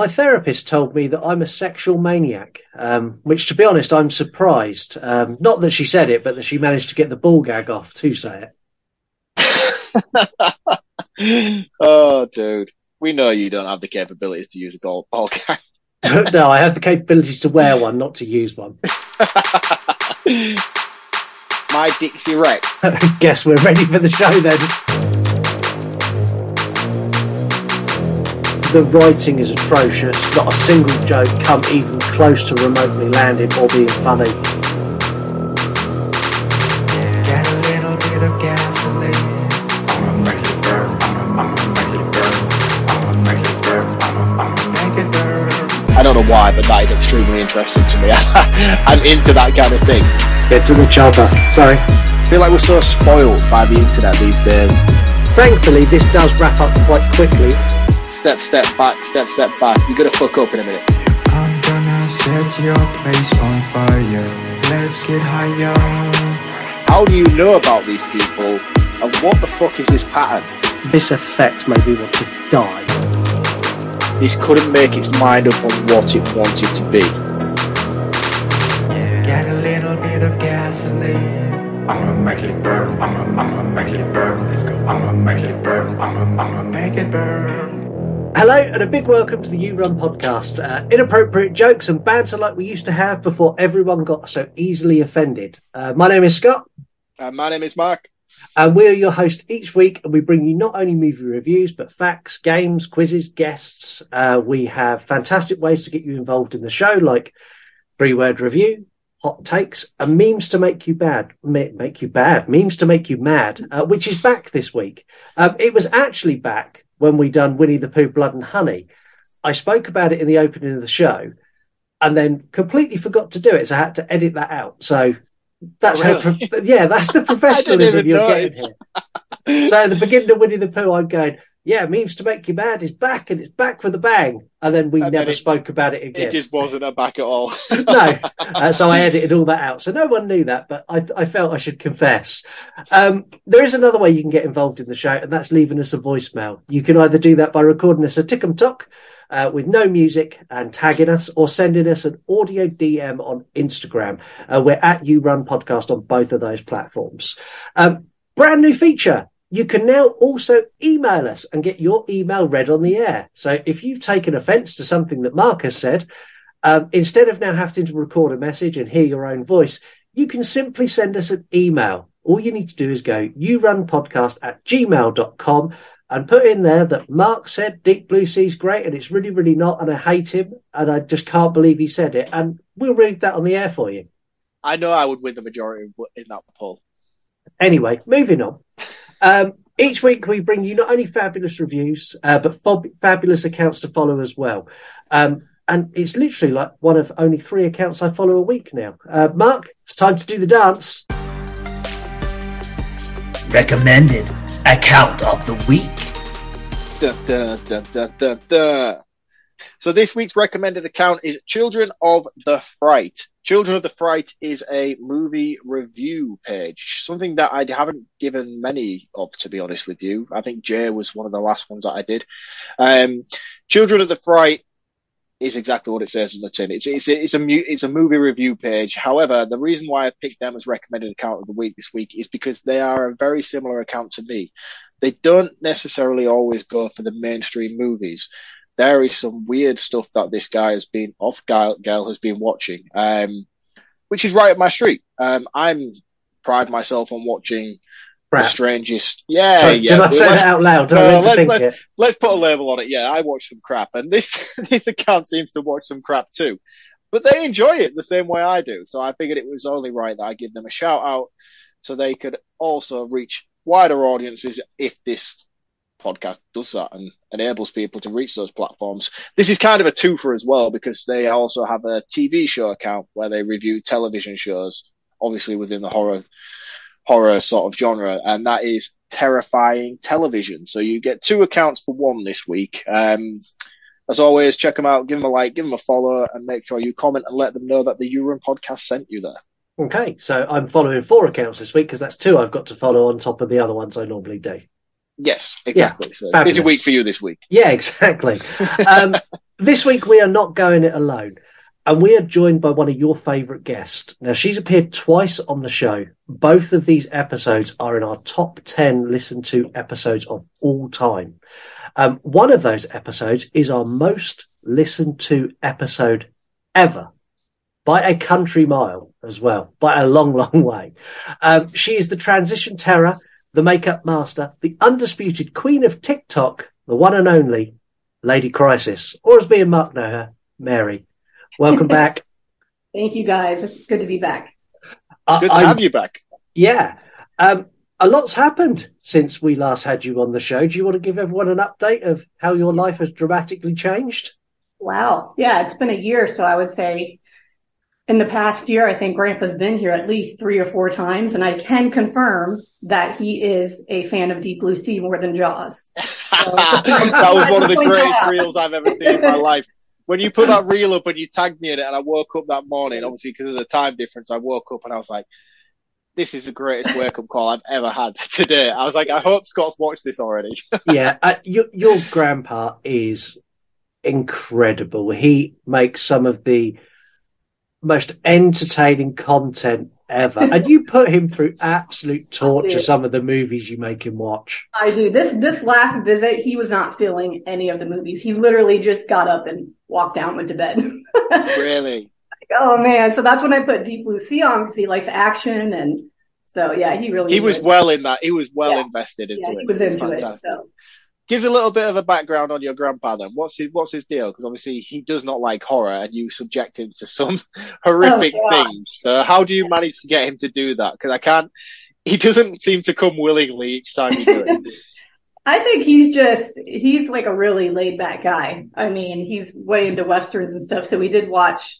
my therapist told me that I'm a sexual maniac, um, which, to be honest, I'm surprised. Um, not that she said it, but that she managed to get the ball gag off to say it. oh, dude, we know you don't have the capabilities to use a ball, ball gag. no, I have the capabilities to wear one, not to use one. My Dixie Rex. Guess we're ready for the show then. The writing is atrocious. Not a single joke come even close to remotely landing or being funny. I don't know why, but that is extremely interesting to me. I'm into that kind of thing. Get to the chopper. Sorry. I feel like we're so spoiled by the internet these days. Thankfully, this does wrap up quite quickly step, step back, step, step back. You're gonna fuck up in a minute. I'm gonna set your place on fire. Let's get higher. How do you know about these people? And what the fuck is this pattern? This effect made me want to die. This couldn't make its mind up on what it wanted to be. Get a little bit of gasoline. I'ma make it burn. I'ma, I'ma make it burn. Let's go. I'ma make it burn. I'ma, I'ma make it burn. Hello, and a big welcome to the You Run podcast. Uh, inappropriate jokes and banter like we used to have before everyone got so easily offended. Uh, my name is Scott. Uh, my name is Mark. And we're your host each week, and we bring you not only movie reviews, but facts, games, quizzes, guests. Uh, we have fantastic ways to get you involved in the show, like free word review, hot takes, and memes to make you bad, make you bad, memes to make you mad, uh, which is back this week. Um, it was actually back when we done Winnie the Pooh, Blood and Honey. I spoke about it in the opening of the show and then completely forgot to do it. So I had to edit that out. So that's oh, really? how, yeah, that's the professionalism you're getting here. so at the beginning of Winnie the Pooh, I'm going, yeah, memes to make you mad is back and it's back with a bang. And then we and never then it, spoke about it again. It just wasn't a back at all. no. Uh, so I edited all that out. So no one knew that, but I, I felt I should confess. Um, there is another way you can get involved in the show, and that's leaving us a voicemail. You can either do that by recording us a Tick'em Talk uh, with no music and tagging us or sending us an audio DM on Instagram. Uh, we're at You Run Podcast on both of those platforms. Um, brand new feature you can now also email us and get your email read on the air. So if you've taken offense to something that Mark has said, um, instead of now having to record a message and hear your own voice, you can simply send us an email. All you need to do is go, you run podcast at gmail.com and put in there that Mark said Deep Blue Sea's great and it's really, really not. And I hate him and I just can't believe he said it. And we'll read that on the air for you. I know I would win the majority in that poll. Anyway, moving on. Um, each week we bring you not only fabulous reviews, uh, but fob- fabulous accounts to follow as well. Um, and it's literally like one of only three accounts I follow a week now. Uh, Mark, it's time to do the dance. Recommended account of the week. Da, da, da, so this week's recommended account is Children of the Fright. Children of the Fright is a movie review page, something that I haven't given many of, to be honest with you. I think Jay was one of the last ones that I did. Um, Children of the Fright is exactly what it says on the tin. It's it's it's a it's a movie review page. However, the reason why I picked them as recommended account of the week this week is because they are a very similar account to me. They don't necessarily always go for the mainstream movies there is some weird stuff that this guy has been off Gail, Gail has been watching, um, which is right up my street. Um, I'm pride myself on watching Crap. the strangest. Yeah, Sorry, yeah. Did I say that out loud? Uh, let, let, let's put a label on it. Yeah, I watch some crap, and this this account seems to watch some crap too. But they enjoy it the same way I do, so I figured it was only right that I give them a shout out, so they could also reach wider audiences if this podcast does that and enables people to reach those platforms. This is kind of a twofer as well because they also have a TV show account where they review television shows, obviously within the horror horror sort of genre, and that is terrifying television. So you get two accounts for one this week. Um, as always, check them out, give them a like, give them a follow, and make sure you comment and let them know that the You Run podcast sent you there. Okay, so I'm following four accounts this week because that's two I've got to follow on top of the other ones I normally do. Yes, exactly. Yeah, so busy week for you this week. Yeah, exactly. um, this week we are not going it alone. And we are joined by one of your favourite guests. Now, she's appeared twice on the show. Both of these episodes are in our top 10 listened to episodes of all time. Um, one of those episodes is our most listened to episode ever by a country mile as well, by a long, long way. Um, she is the transition terror, the makeup master, the undisputed queen of TikTok, the one and only Lady Crysis, or as me and Mark know her, Mary. Welcome back. Thank you, guys. It's good to be back. Good to I- have you back. Yeah. Um, a lot's happened since we last had you on the show. Do you want to give everyone an update of how your life has dramatically changed? Wow. Yeah, it's been a year. So I would say in the past year, I think Grandpa's been here at least three or four times. And I can confirm that he is a fan of Deep Blue Sea more than Jaws. that was one of the greatest reels I've ever seen in my life. When you put that reel up and you tagged me in it, and I woke up that morning, obviously because of the time difference, I woke up and I was like, "This is the greatest wake up call I've ever had today." I was like, "I hope Scott's watched this already." yeah, uh, your, your grandpa is incredible. He makes some of the most entertaining content ever, and you put him through absolute torture. Some of the movies you make him watch. I do. This this last visit, he was not feeling any of the movies. He literally just got up and walked down, went to bed. really? oh man. So that's when I put Deep Blue Sea on because he likes action and so yeah, he really He was enjoyed it. well in that. He was well Yeah. invested into yeah, it. he was It's into it. fantastic. So Give a little bit of a background on your grandpa then. What's his What's his deal? Because obviously he does not like horror, and you subject him to some horrific Oh, things. So how do you manage to get him to do that? Because I can't. He doesn't seem to come willingly each time you do it. I think he's just he's like a really laid back guy. I mean, he's way into westerns and stuff. So we did watch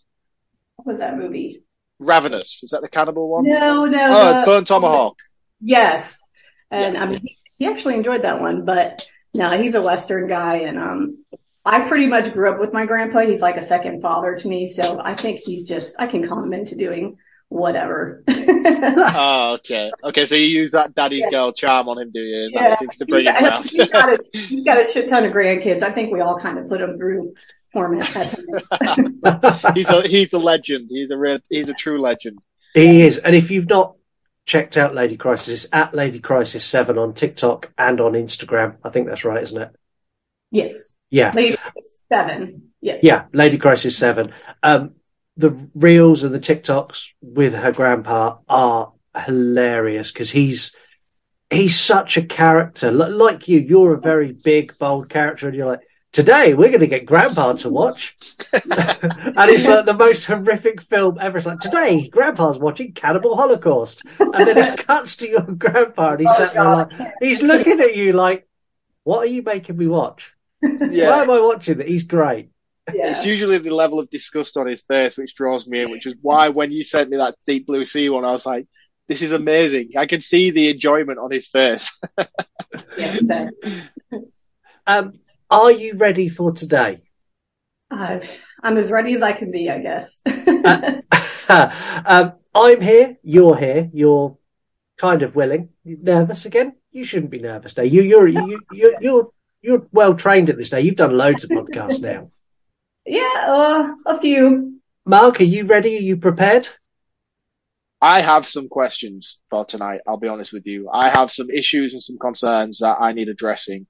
what was that movie? Ravenous is that the cannibal one? No, no. Oh, the- Bone Tomahawk. Yes. And Yeah. I mean he, he actually enjoyed that one, but no, he's a western guy and um I pretty much grew up with my grandpa. He's like a second father to me, so I think he's just I can calm him into doing whatever. Oh, okay. Okay, so you use that daddy's Yeah. girl charm on him, do you? And Yeah. that seems to bring him he's, got, round. he's, got a, he's got a shit ton of grandkids. I think we all kind of put him through torment at times. he's a he's a legend. He's a real, he's a true legend. He is. And if you've not checked out Lady Crysis, it's at Lady Crysis 7 on TikTok and on Instagram. I think that's right, isn't it? yes. Yeah. Lady seven. Yeah. Yeah. Lady Crysis 7. Um, the reels and the TikToks with her grandpa are hilarious because he's, he's such a character. L- like you, you're a very big, bold character and you're like, today we're going to get grandpa to watch. and it's like the most horrific film ever. It's like, today grandpa's watching Cannibal Holocaust. And then it cuts to your grandpa and he's Oh, sat there like, he's looking at you like, what are you making me watch? Why am I watching that? He's great. Yeah. It's usually the level of disgust on his face which draws me in, which is why when you sent me that deep blue sea one, I was like, this is amazing. I can see the enjoyment on his face. yeah. Um, are you ready for today? Uh, I'm as ready as I can be, I guess. um, I'm here. You're here. You're kind of willing. You nervous again? You shouldn't be nervous now. You, you're you, you're you're you're well trained at this day. You've done loads of podcasts now. yeah, uh, a few. Mark, are you ready? Are you prepared? I have some questions for tonight. I'll be honest with you. I have some issues and some concerns that I need addressing.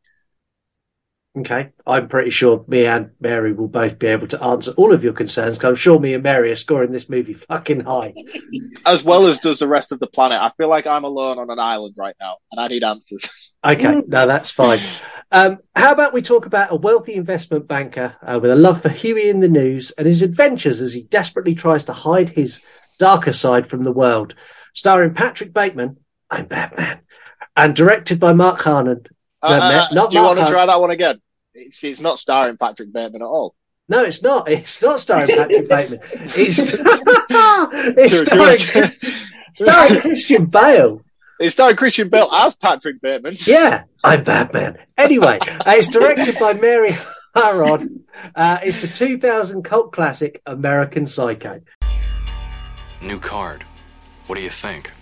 Okay, I'm pretty sure me and Mary will both be able to answer all of your concerns. 'cause I'm sure me and Mary are scoring this movie fucking high. as well as does the rest of the planet. I feel like I'm alone on an island right now, and I need answers. Okay, no, that's fine. Um, how about we talk about a wealthy investment banker uh, with a love for Huey in the news and his adventures as he desperately tries to hide his darker side from the world. Starring Patrick Bateman, I'm Batman, and directed by Mark Harnon. No, Uh, ma- not do you want to try that one again? It's, it's not starring Patrick Bateman at all. No, it's not. It's not starring Patrick Bateman. It's, it's Sure, starring, sure. starring Christian Bale. It's starring Christian Bale as Patrick Bateman. Yeah, I'm Batman. Anyway, uh, it's directed by Mary Harron. Uh, it's the 2000 cult classic American Psycho. New card. What do you think?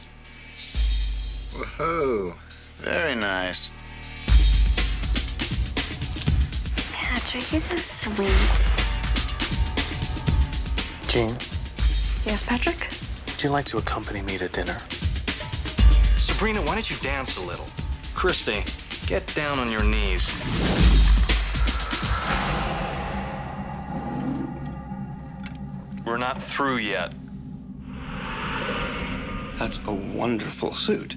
Whoa, very nice. Patrick, you're so sweet. Jean, Yes, Patrick? would you like to accompany me to dinner? Sabrina, why don't you dance a little? Christy, get down on your knees. We're not through yet. That's a wonderful suit.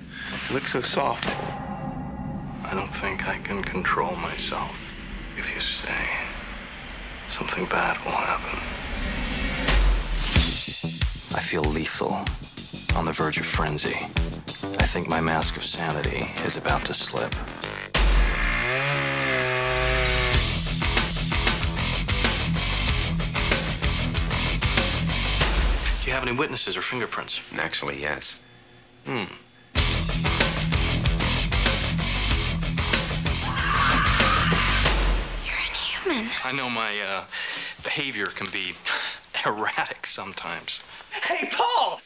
It looks so soft. I don't think I can control myself. If you stay, something bad will happen. I feel lethal, on the verge of frenzy. I think my mask of sanity is about to slip. Do you have any witnesses or fingerprints? Actually, yes. Hmm. I know my uh, behavior can be erratic sometimes. Hey, Paul!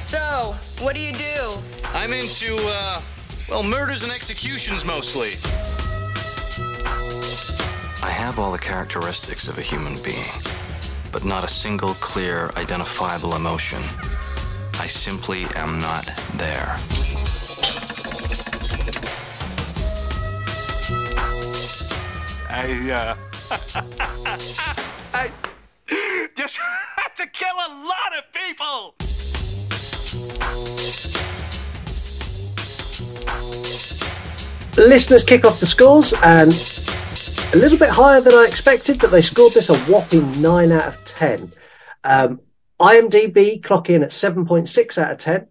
So, what do you do? I'm into, uh, well, murders and executions mostly. I have all the characteristics of a human being, but not a single clear, identifiable emotion. I simply am not there. I, uh. I just had to kill a lot of people! Listeners kick off the scores and a little bit higher than I expected, but they scored this a whopping 9 out of 10. Um, IMDb clock in at 7.6 out of 10.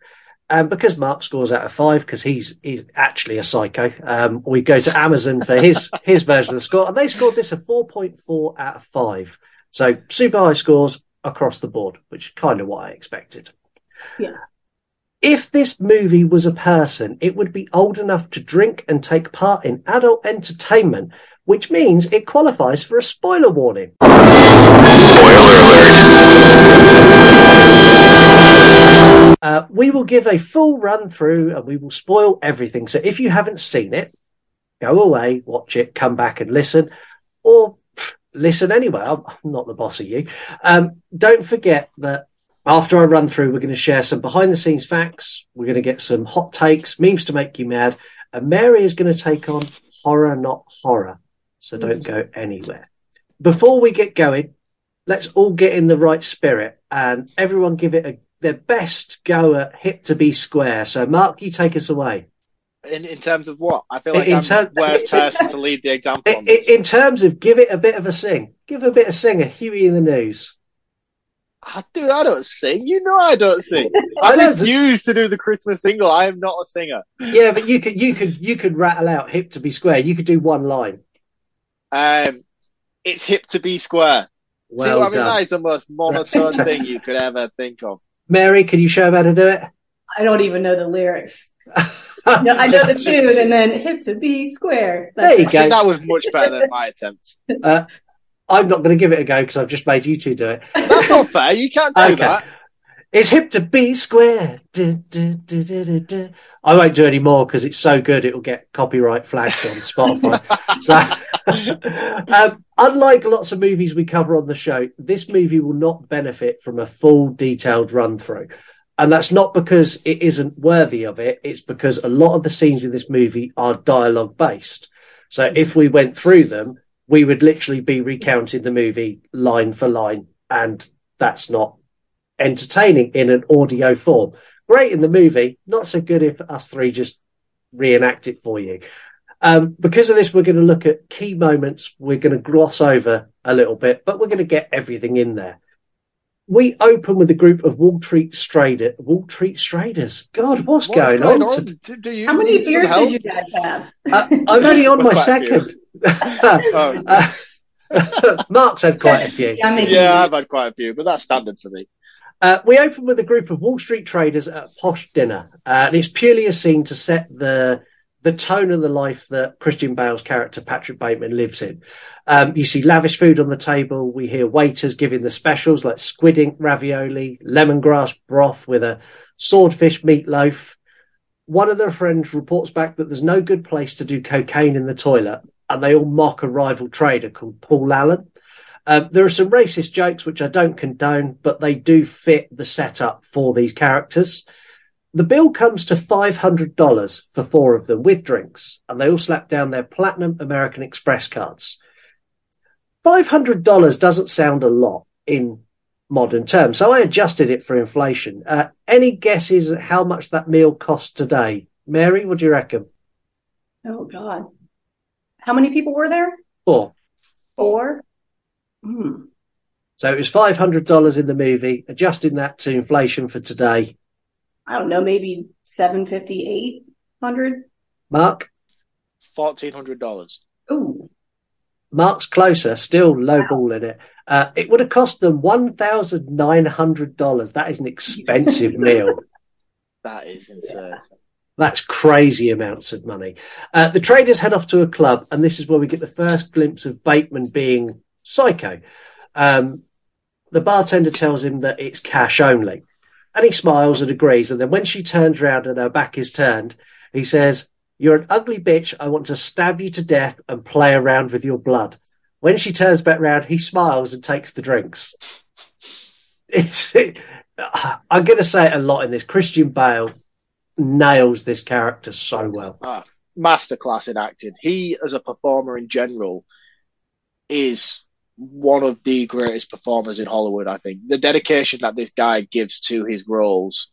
And because Mark scores out of five, because he's he's actually a psycho, um, we go to Amazon for his his version of the score, and they scored this a 4.4 out of five. So super high scores across the board, which is kind of what I expected. Yeah. If this movie was a person, it would be old enough to drink and take part in adult entertainment, which means it qualifies for a spoiler warning. Uh, we will give a full run through and we will spoil everything. So if you haven't seen it, go away, watch it, come back and listen, or listen anyway. I'm, I'm not the boss of you. Um, don't forget that after I run through, we're going to share some behind the scenes facts. We're going to get some hot takes, memes to make you mad. And Mary is going to take on horror, not horror. So don't go anywhere. Before we get going, let's all get in the right spirit and everyone give it a, their best go at hip to be square. So Mark, you take us away. In, in terms of what? I feel like In I'm ter- the worst person to lead the example In, on this. in terms of give it a bit of a sing, give a bit of sing, a Huey in the news. Ah, dude, I don't sing. You know I don't sing. I I refuse to do the Christmas single. I am not a singer. Yeah, but you could you could you could rattle out hip to be square. You could do one line. Um, it's hip to be square. Well See, I mean, done. that is the most monotone thing you could ever think of. Mary, can you show them how to do it? I don't even know the lyrics. No, I know the tune and then hip to be square. That's There you it. Go. that was much better than my attempt. Uh, I'm not going to give it a go because I've just made you two do it. That's not fair. You can't do Okay. that. It's hip to be square. Du, du, du, du, du, du. I won't do any more because it's so good it'll get copyright flagged on Spotify. so, um, unlike lots of movies we cover on the show, this movie will not benefit from a full detailed run through. And that's not because it isn't worthy of it. It's because a lot of the scenes in this movie are dialogue based. So if we went through them, we would literally be recounting the movie line for line. And that's not entertaining in an audio form. Great in the movie, not so good if us three just reenact it for you. Um, because of this, we're going to look at key moments. We're going to gloss over a little bit, but we're going to get everything in there. We open with a group of Wall Street Strader, Wall Street Straders. God, what's, What's going, going on? on? to- Do, do you How many beers did you guys have? Uh, I'm only on my quite a few. second. Oh. Uh, Mark's had quite a few. Yeah, I'm making Yeah, I've had quite a few, but that's standard for me. Uh, we open with a group of Wall Street traders at a posh dinner, uh, and it's purely a scene to set the the tone of the life that Christian Bale's character Patrick Bateman lives in. Um, you see lavish food on the table. We hear waiters giving the specials like squid ink ravioli, lemongrass broth with a swordfish meatloaf. One of their friends reports back that there's no good place to do cocaine in the toilet, and they all mock a rival trader called Paul Allen. Um, there are some racist jokes which I don't condone, but they do fit the setup for these characters. The bill comes to $500 for four of them with drinks, and they all slap down their platinum American Express cards. $500 doesn't sound a lot in modern terms, so I adjusted it for inflation. Uh, any guesses at how much that meal costs today? Mary, what do you reckon? Oh God. How many people were there? Four. Four. Hmm. So it was $500 in the movie, adjusting that to inflation for today. I don't know, maybe seven fifty, eight hundred. Mark? Fourteen hundred dollars. Ooh. Mark's closer, still low ball in it. Uh, it would have cost them $1,900. That is an expensive meal. That is insane. That's crazy amounts of money. Uh, the traders head off to a club, and this is where we get the first glimpse of Bateman being psycho. Um, the bartender tells him that it's cash only, and he smiles and agrees. And then when she turns around and her back is turned, he says, You're an ugly bitch. I want to stab you to death and play around with your blood. When she turns back round, he smiles and takes the drinks. It's, it, I'm going to say it a lot in this. Christian Bale nails this character so well. Ah, masterclass in acting. He, as a performer in general, is one of the greatest performers in Hollywood. I think the dedication that this guy gives to his roles,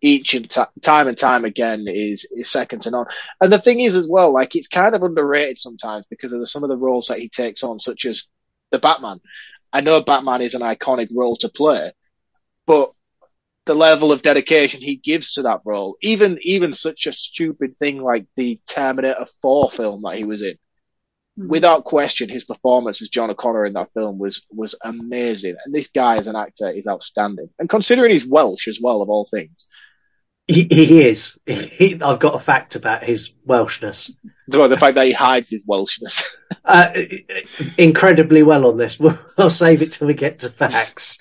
each and t- time and time again, is is second to none. And the thing is, as well, like it's kind of underrated sometimes because of the, some of the roles that he takes on, such as the Batman. I know Batman is an iconic role to play, but the level of dedication he gives to that role, even even such a stupid thing like the Terminator 4 film that he was in, without question, his performance as John O'Connor in that film was was amazing. And this guy as an actor is outstanding. And considering he's Welsh as well, of all things, He, he is. He, I've got a fact about his Welshness. the, the fact that he hides his Welshness. Uh, incredibly well on this. We'll, we'll save it till we get to facts.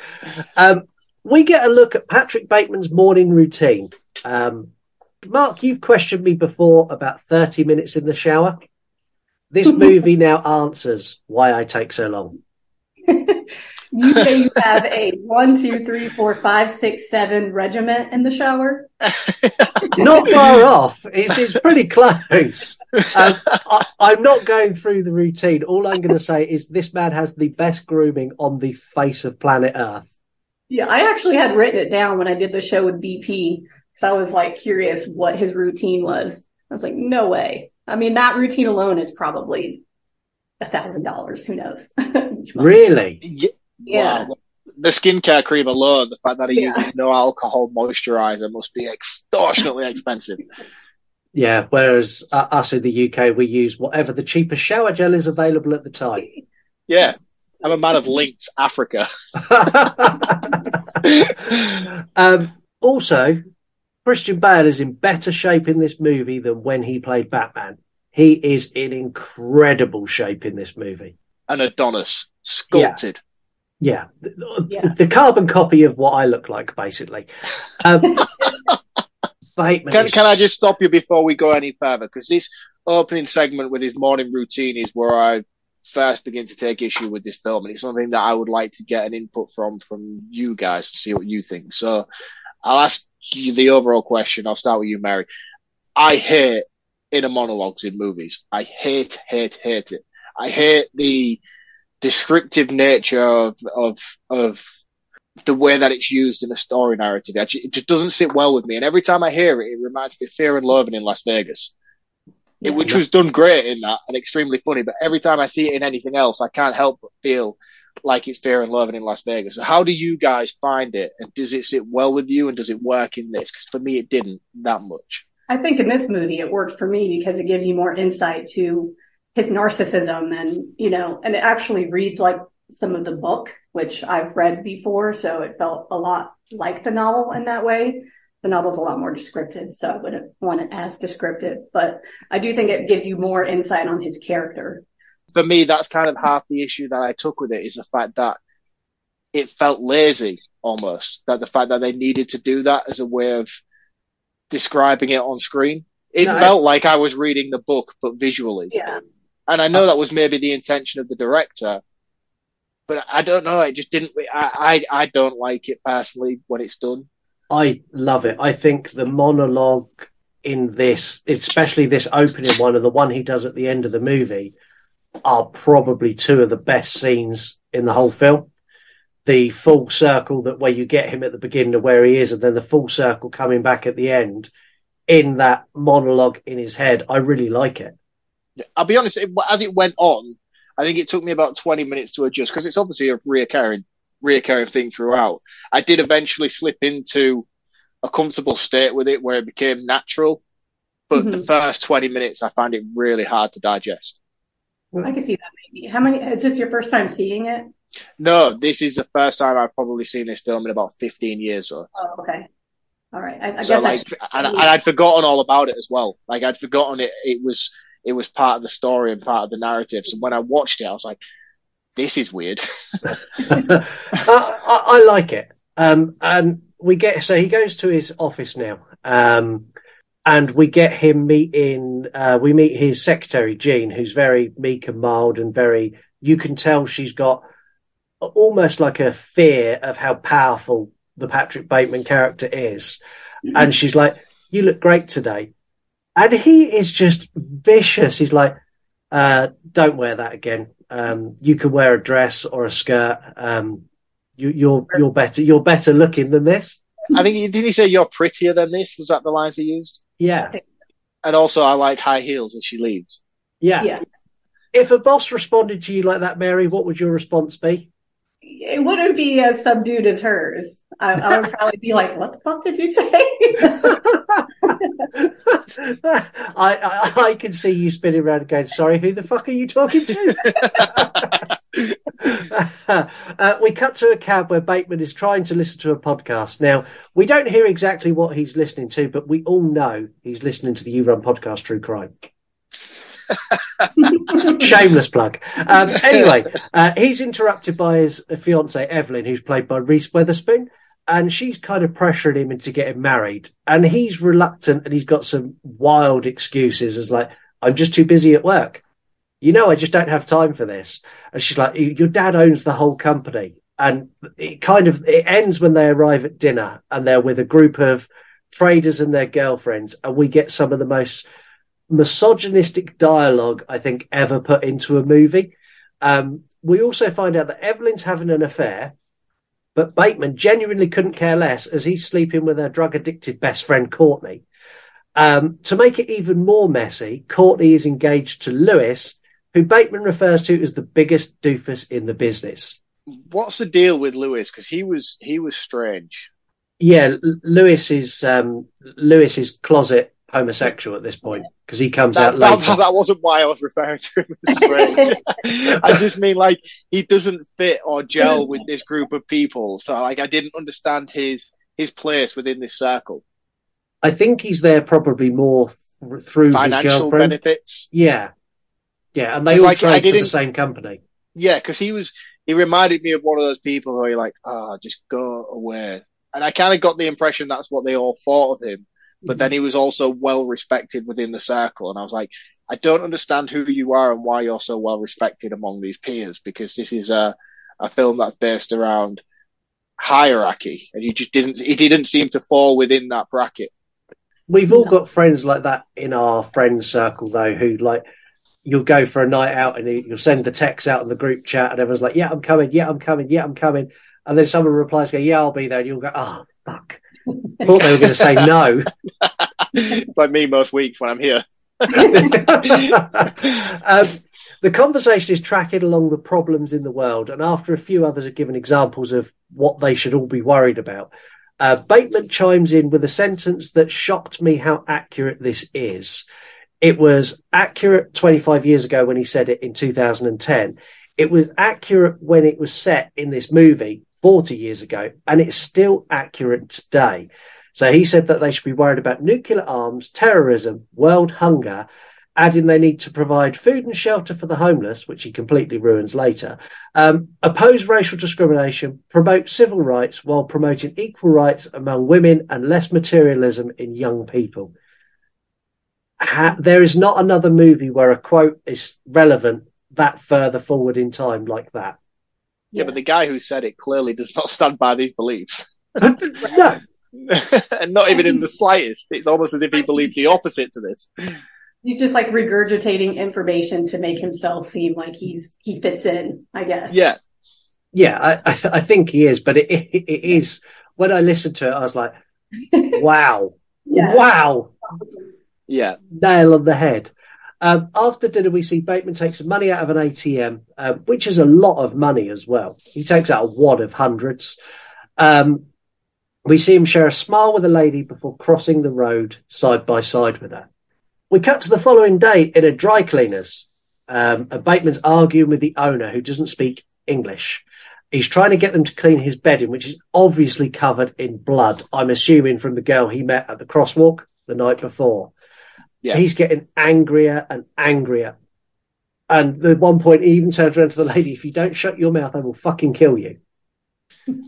Um, we get a look at Patrick Bateman's morning routine. Um, Mark, you've questioned me before about 30 minutes in the shower. This movie now answers why I take so long. You say you have a one, two, three, four, five, six, seven regiment in the shower. Not far off. It's, it's pretty close. Um, I, I'm not going through the routine. All I'm going to say is this man has the best grooming on the face of planet Earth. Yeah, I actually had written it down when I did the show with BP because I was like curious what his routine was. I was like, no way. I mean, that routine alone is probably a thousand dollars. Who knows? Really? yeah. Yeah. Wow. The skincare cream alone, the fact that he Yeah. uses no alcohol moisturizer must be extortionately expensive. Yeah. Whereas uh, us in the UK, we use whatever the cheapest shower gel is available at the time. Yeah. I'm a man of Lynx, Africa. um, also, Christian Bale is in better shape in this movie than when he played Batman. He is in incredible shape in this movie. An Adonis, sculpted. Yeah, the, Yeah. the carbon copy of what I look like, basically. Um, Bateman Can, is- can I just stop you before we go any further? Because this opening segment with his morning routine is where I first begin to take issue with this film, and it's something that I would like to get an input from from you guys to see what you think. So I'll ask you the overall question. I'll start with you, Mary. I hate inner monologues in movies. I hate, hate, hate it. I hate the descriptive nature of of of the way that it's used in a story narrative. It it just doesn't sit well with me. And every time I hear it, it reminds me of Fear and Loathing in Las Vegas, it, which was done great in that and extremely funny. But every time I see it in anything else, I can't help but feel like it's Fear and Loathing in Las Vegas. So how do you guys find it? And does it sit well with you? And does it work in this? Because for me, it didn't that much. I think in this movie it worked for me because it gives you more insight to his narcissism and, you know, and it actually reads like some of the book, which I've read before. So it felt a lot like the novel in that way. The novel's a lot more descriptive, so I wouldn't want it as descriptive, but I do think it gives you more insight on his character. For me, that's kind of half the issue that I took with it is the fact that it felt lazy almost. That the fact that they needed to do that as a way of describing it on screen. It No, I- felt like I was reading the book, but visually. Yeah. And I know that was maybe the intention of the director, but I don't know. I just didn't. I I, I don't like it personally when it's done. I love it. I think the monologue in this, especially this opening one and the one he does at the end of the movie, are probably two of the best scenes in the whole film. The full circle that where you get him at the beginning of where he is, and then the full circle coming back at the end in that monologue in his head. I really like it. I'll be honest, it, as it went on, I think it took me about 20 minutes to adjust because it's obviously a reoccurring, reoccurring thing throughout. I did eventually slip into a comfortable state with it where it became natural. But the Mhm. first 20 minutes, I found it really hard to digest. I can see that maybe. How many? Is this your first time seeing it? No, this is the first time I've probably seen this film in about 15 years or Oh, okay. All right. I, I so guess like, that's and, and I'd forgotten all about it as well. Like I'd forgotten it. It was, it was part of the story and part of the narrative. So when I watched it, I was like, this is weird. I, I, I like it. Um, and we get so he goes to his office now, um, and we get him meeting. Uh, we meet his secretary Jean, who's very meek and mild and very. You can tell she's got almost like a fear of how powerful the Patrick Bateman character is, and she's like, "You look great today," and he is just vicious. He's like, uh, "Don't wear that again. Um, you can wear a dress or a skirt. Um, you, you're you're better. You're better looking than this." I think he didn't he say you're prettier than this? Was that the lines he used? Yeah, And also, I like high heels as she leaves. yeah. yeah. If a boss responded to you like that, Mary, what would your response be? It wouldn't be as subdued as hers. I, I would probably be like, "What the fuck did you say?" I, I I can see you spinning around and going, "Sorry, who the fuck are you talking to?" uh, we cut to a cab where Bateman is trying to listen to a podcast. Now we don't hear exactly what he's listening to, but we all know he's listening to the You Run podcast, True Crime. Shameless plug. Um, anyway, uh, he's interrupted by his fiancee Evelyn, who's played by Reese Witherspoon, and she's kind of pressuring him into getting married. And he's reluctant, and he's got some wild excuses, as like, "I'm just too busy at work. You know, I just don't have time for this." And she's like, "Your dad owns the whole company." And it kind of it ends when they arrive at dinner, and they're with a group of traders and their girlfriends, and we get some of the most misogynistic dialogue I think ever put into a movie. Um, we also find out that Evelyn's having an affair, but Bateman genuinely couldn't care less as he's sleeping with her drug addicted best friend Courtney. Um, to make it even more messy, Courtney is engaged to Lewis, who Bateman refers to as the biggest doofus in the business. What's the deal with Lewis? Because he was he was strange. Yeah, Lewis is um, Lewis is closet homosexual at this point because he comes That, out that, later. that wasn't why I was referring to him as strange. I just mean like he doesn't fit or gel with this group of people. So like I didn't understand his his place within this circle. I think he's there probably more th- through his Financial girlfriend. benefits. Yeah, yeah, and they all like, I trade for the same company. Yeah, because he was he reminded me of one of those people who are like, ah, just go away. And I kind of got the impression that's what they all thought of him. But then he was also well respected within the circle, and I was like, I don't understand who you are and why you're so well respected among these peers because this is a a film that's based around hierarchy, and he just didn't he didn't seem to fall within that bracket. We've all got friends like that in our friend circle, though, who like you'll go for a night out and you- you'll send the text out in the group chat, and everyone's like, "Yeah, I'm coming. Yeah, I'm coming. Yeah, I'm coming." And then someone replies, "Go, yeah, I'll be there." And you'll go, "Oh, fuck." Thought they were going to say no. It's like me most weeks when I'm here. um, the conversation is tracking along the problems in the world, and after a few others have given examples of what they should all be worried about, uh, Bateman chimes in with a sentence that shocked me how accurate this is. It was accurate 25 years ago when he said it in 2010. It was accurate when it was set in this movie 40 years ago, and it's still accurate today. So he said that they should be worried about nuclear arms, terrorism, world hunger, adding they need to provide food and shelter for the homeless, which he completely ruins later, um, oppose racial discrimination, promote civil rights while promoting equal rights among women and less materialism in young people. ha- there is not another movie where a quote is relevant that further forward in time like that. Yeah, but the guy who said it clearly does not stand by these beliefs. no, and not even in the slightest. It's almost as if he believes the opposite to this. He's just like regurgitating information to make himself seem like he's he fits in, I guess. Yeah. yeah, I, I, I think he is, but it, it, it is. When I listened to it, I was like, "Wow, Yeah. wow, Yeah. nail on the head." Um, after dinner, we see Bateman take some money out of an ATM, um, which is a lot of money as well. He takes out a wad of hundreds. Um, we see him share a smile with a lady before crossing the road side by side with her. We cut to the following day in a dry cleaner's. Um, and Bateman's arguing with the owner who doesn't speak English. He's trying to get them to clean his bedding, which is obviously covered in blood. I'm assuming from the girl he met at the crosswalk the night before. Yeah. He's getting angrier and angrier. And at one point, he even turns around to the lady, if you don't shut your mouth, I will fucking kill you.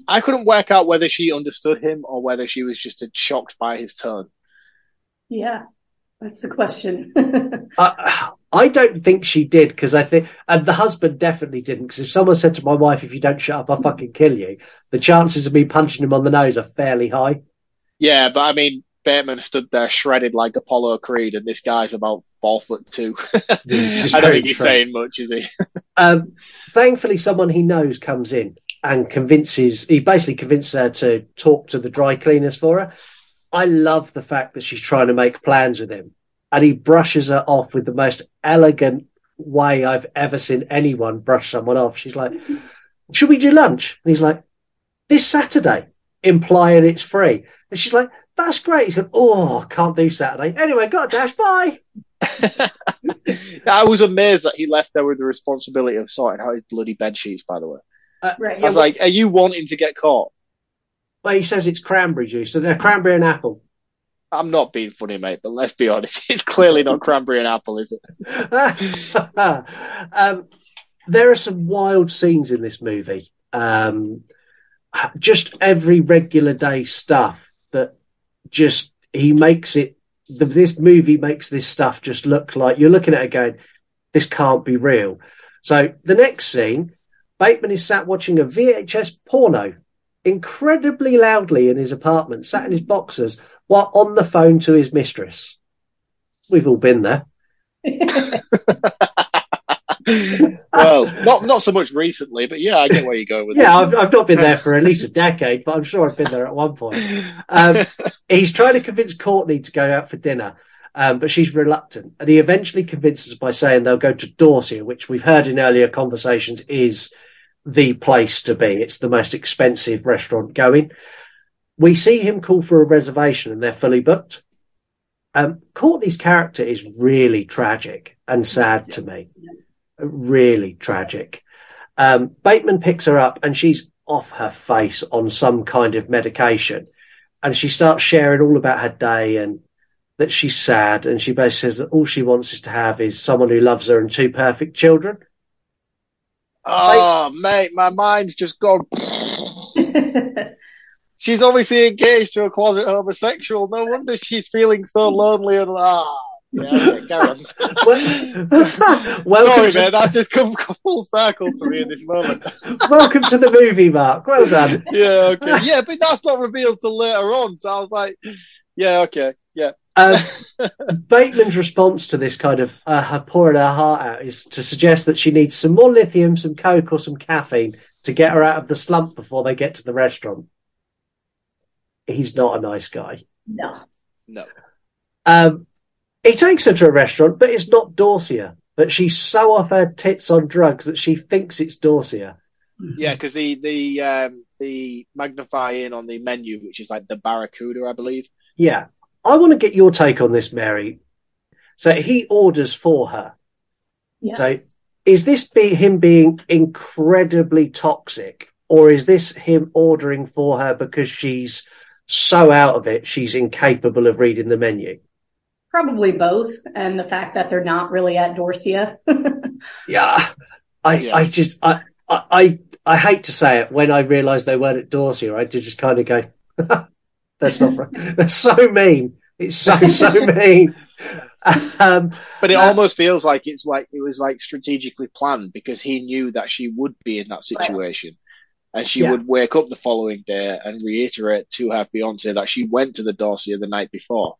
I couldn't work out whether she understood him or whether she was just shocked by his tone. Yeah. That's the question. I, I don't think she did because I think, and the husband definitely didn't. Because if someone said to my wife, "If you don't shut up, I'll fucking kill you," the chances of me punching him on the nose are fairly high. Yeah, but I mean, Bateman stood there shredded like Apollo Creed, and this guy's about four foot two. This is just I don't think he's true. saying much, is he? Um, thankfully, someone he knows comes in and convinces. He basically convinces her to talk to the dry cleaners for her. I love the fact that she's trying to make plans with him, and he brushes her off with the most elegant way I've ever seen anyone brush someone off. She's like, "Should we do lunch?" And he's like, "This Saturday," implying it's free. And she's like, "That's great." He's going, "Oh, can't do Saturday." Anyway, got a dash. Bye. I was amazed that he left there with the responsibility of sorting out his bloody bed sheets. By the way, right. I was like, "Are you wanting to get caught?" Well, he says it's cranberry juice, so they're cranberry and apple. I'm not being funny, mate, but let's be honest, it's clearly not cranberry and apple, is it? um, there are some wild scenes in this movie. Um, just every regular day stuff that just he makes it. The, this movie makes this stuff just look like you're looking at it going, this can't be real. So the next scene, Bateman is sat watching a VHS porno incredibly loudly in his apartment, sat in his boxers while on the phone to his mistress. We've all been there. well, not not so much recently, but yeah, I get where you're going with Yeah, this. I've, I've not been there for at least a decade, but I'm sure I've been there at one point. Um, he's trying to convince Courtney to go out for dinner, um, but she's reluctant. And he eventually convinces by saying they'll go to Dorsia, which we've heard in earlier conversations is the place to be. It's the most expensive restaurant going. We see him call for a reservation and they're fully booked. Um, Courtney's character is really tragic and sad to me. Really tragic. Um, Bateman picks her up and she's off her face on some kind of medication. And she starts sharing all about her day and that she's sad. And she basically says that all she wants is to have is someone who loves her and two perfect children. Oh, mate, my mind's just gone. She's obviously engaged to a closet homosexual. No wonder she's feeling so lonely and ah. Yeah, okay, carry on. Well, welcome, Sorry, to, man, that's just come full circle for me in this moment. welcome to the movie, Mark. Well done. Yeah, okay. Yeah, but that's not revealed till later on. So I was like, yeah, okay, yeah. Um, Bateman's response to this kind of uh, her pouring her heart out is to suggest that she needs some more lithium, some coke, or some caffeine to get her out of the slump before they get to the restaurant. He's not a nice guy. no. No. Um, he takes her to a restaurant, but it's not Dorsia. But she's so off her tits on drugs that she thinks it's Dorsia. Yeah, because the the um the magnifying on the menu, which is like the Barcadia, I believe. Yeah. I want to get your take on this, Mary. So he orders for her. Yeah. So is this be him being incredibly toxic, or is this him ordering for her because she's so out of it she's incapable of reading the menu? Probably both, and the fact that they're not really at Dorsia. Yeah. I Yeah. I just I, I I I hate to say it when I realised they weren't at Dorsia, I did just kind of go, That's not right. That's so mean. It's so so mean. um, But it Uh, almost feels like it's like it was like strategically planned because he knew that she would be in that situation. And she Yeah. would wake up the following day and reiterate to her fiance that she went to the Dorsia the night before.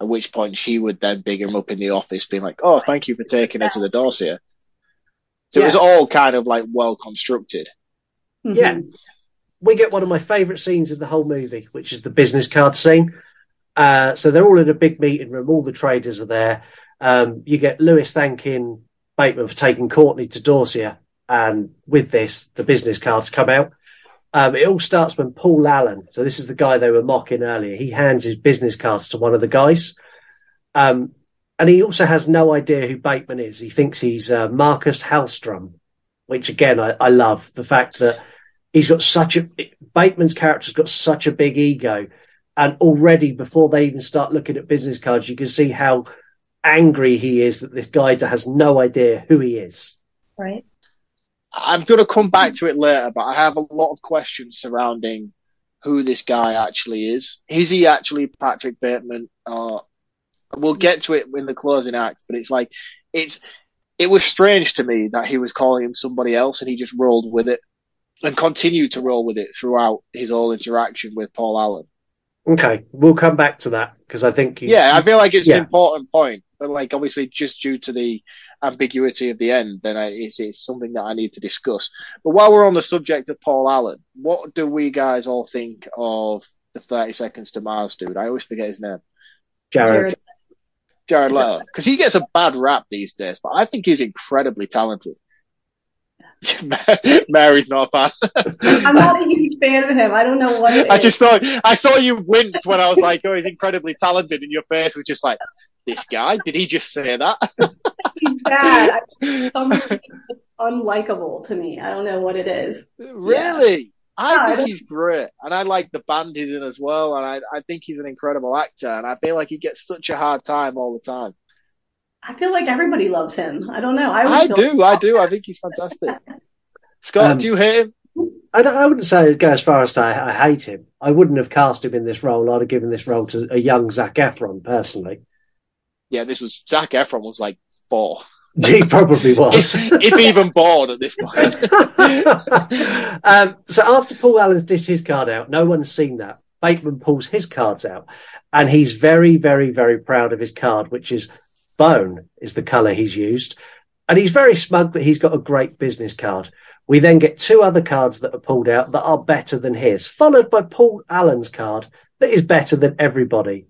At which point she would then big him up in the office, being like, "Oh, thank you for taking her to the Dorsia." So it was all kind of like well constructed. Mhm. Yeah. we get one of my favourite scenes in the whole movie, which is the business card scene. Uh, so they're all in a big meeting room. All the traders are there. Um, you get Lewis thanking Bateman for taking Courtney to Dorsia, and with this, the business cards come out. Um, it all starts when Paul Allen, so this is the guy they were mocking earlier, he hands his business cards to one of the guys. Um, and he also has no idea who Bateman is. He thinks he's uh, Marcus Hallstrom, which again, I, I love the fact that he's got such a Bateman's character's got such a big ego, and already before they even start looking at business cards, you can see how angry he is that this guy has no idea who he is. Right. I'm going to come back to it later, but I have a lot of questions surrounding who this guy actually is. Is he actually Patrick Bateman? Or we'll get to it in the closing act, but it's like it's it was strange to me that he was calling him somebody else, and he just rolled with it and continued to roll with it throughout his whole interaction with Paul Allen. Okay, we'll come back to that because I think you, Yeah, I feel like it's Yeah. an important point, but like obviously just due to the ambiguity of the end, then I, it's, it's something that I need to discuss. But while we're on the subject of Paul Allen, what do we guys all think of the Thirty Seconds to Mars dude? I always forget his name, Jared. Jared. Jared Leto, because he gets a bad rap these days, but I think he's incredibly talented. Mary's not a fan. I'm not a huge fan of him. I don't know what it is. I just saw I saw you wince when I was like, "Oh, he's incredibly talented," and your face was just like, "This guy? Did he just say that?" he's bad. Just unlikable to me. I don't know what it is. Really? I Yeah, I think he's great, and I like the band he's in as well, and I, I think he's an incredible actor, and I feel like he gets such a hard time all the time. I feel like everybody loves him. I don't know. I, I, always feel do, I do, I think he's fantastic. Scott, Um, do you hate him? I, don't- I wouldn't say go as far as to I, I hate him. I wouldn't have cast him in this role. I'd have given this role to a young Zac Efron personally. Yeah, this was Zac Efron was like four, He probably was. if, if even born at this point. um, so after Paul Allen's dished his card out, no one's seen that. Bateman pulls his cards out, and he's very, very, very proud of his card, which is bone, is the colour he's used. And he's very smug that he's got a great business card. We then get two other cards that are pulled out that are better than his, followed by Paul Allen's card that is better than everybody.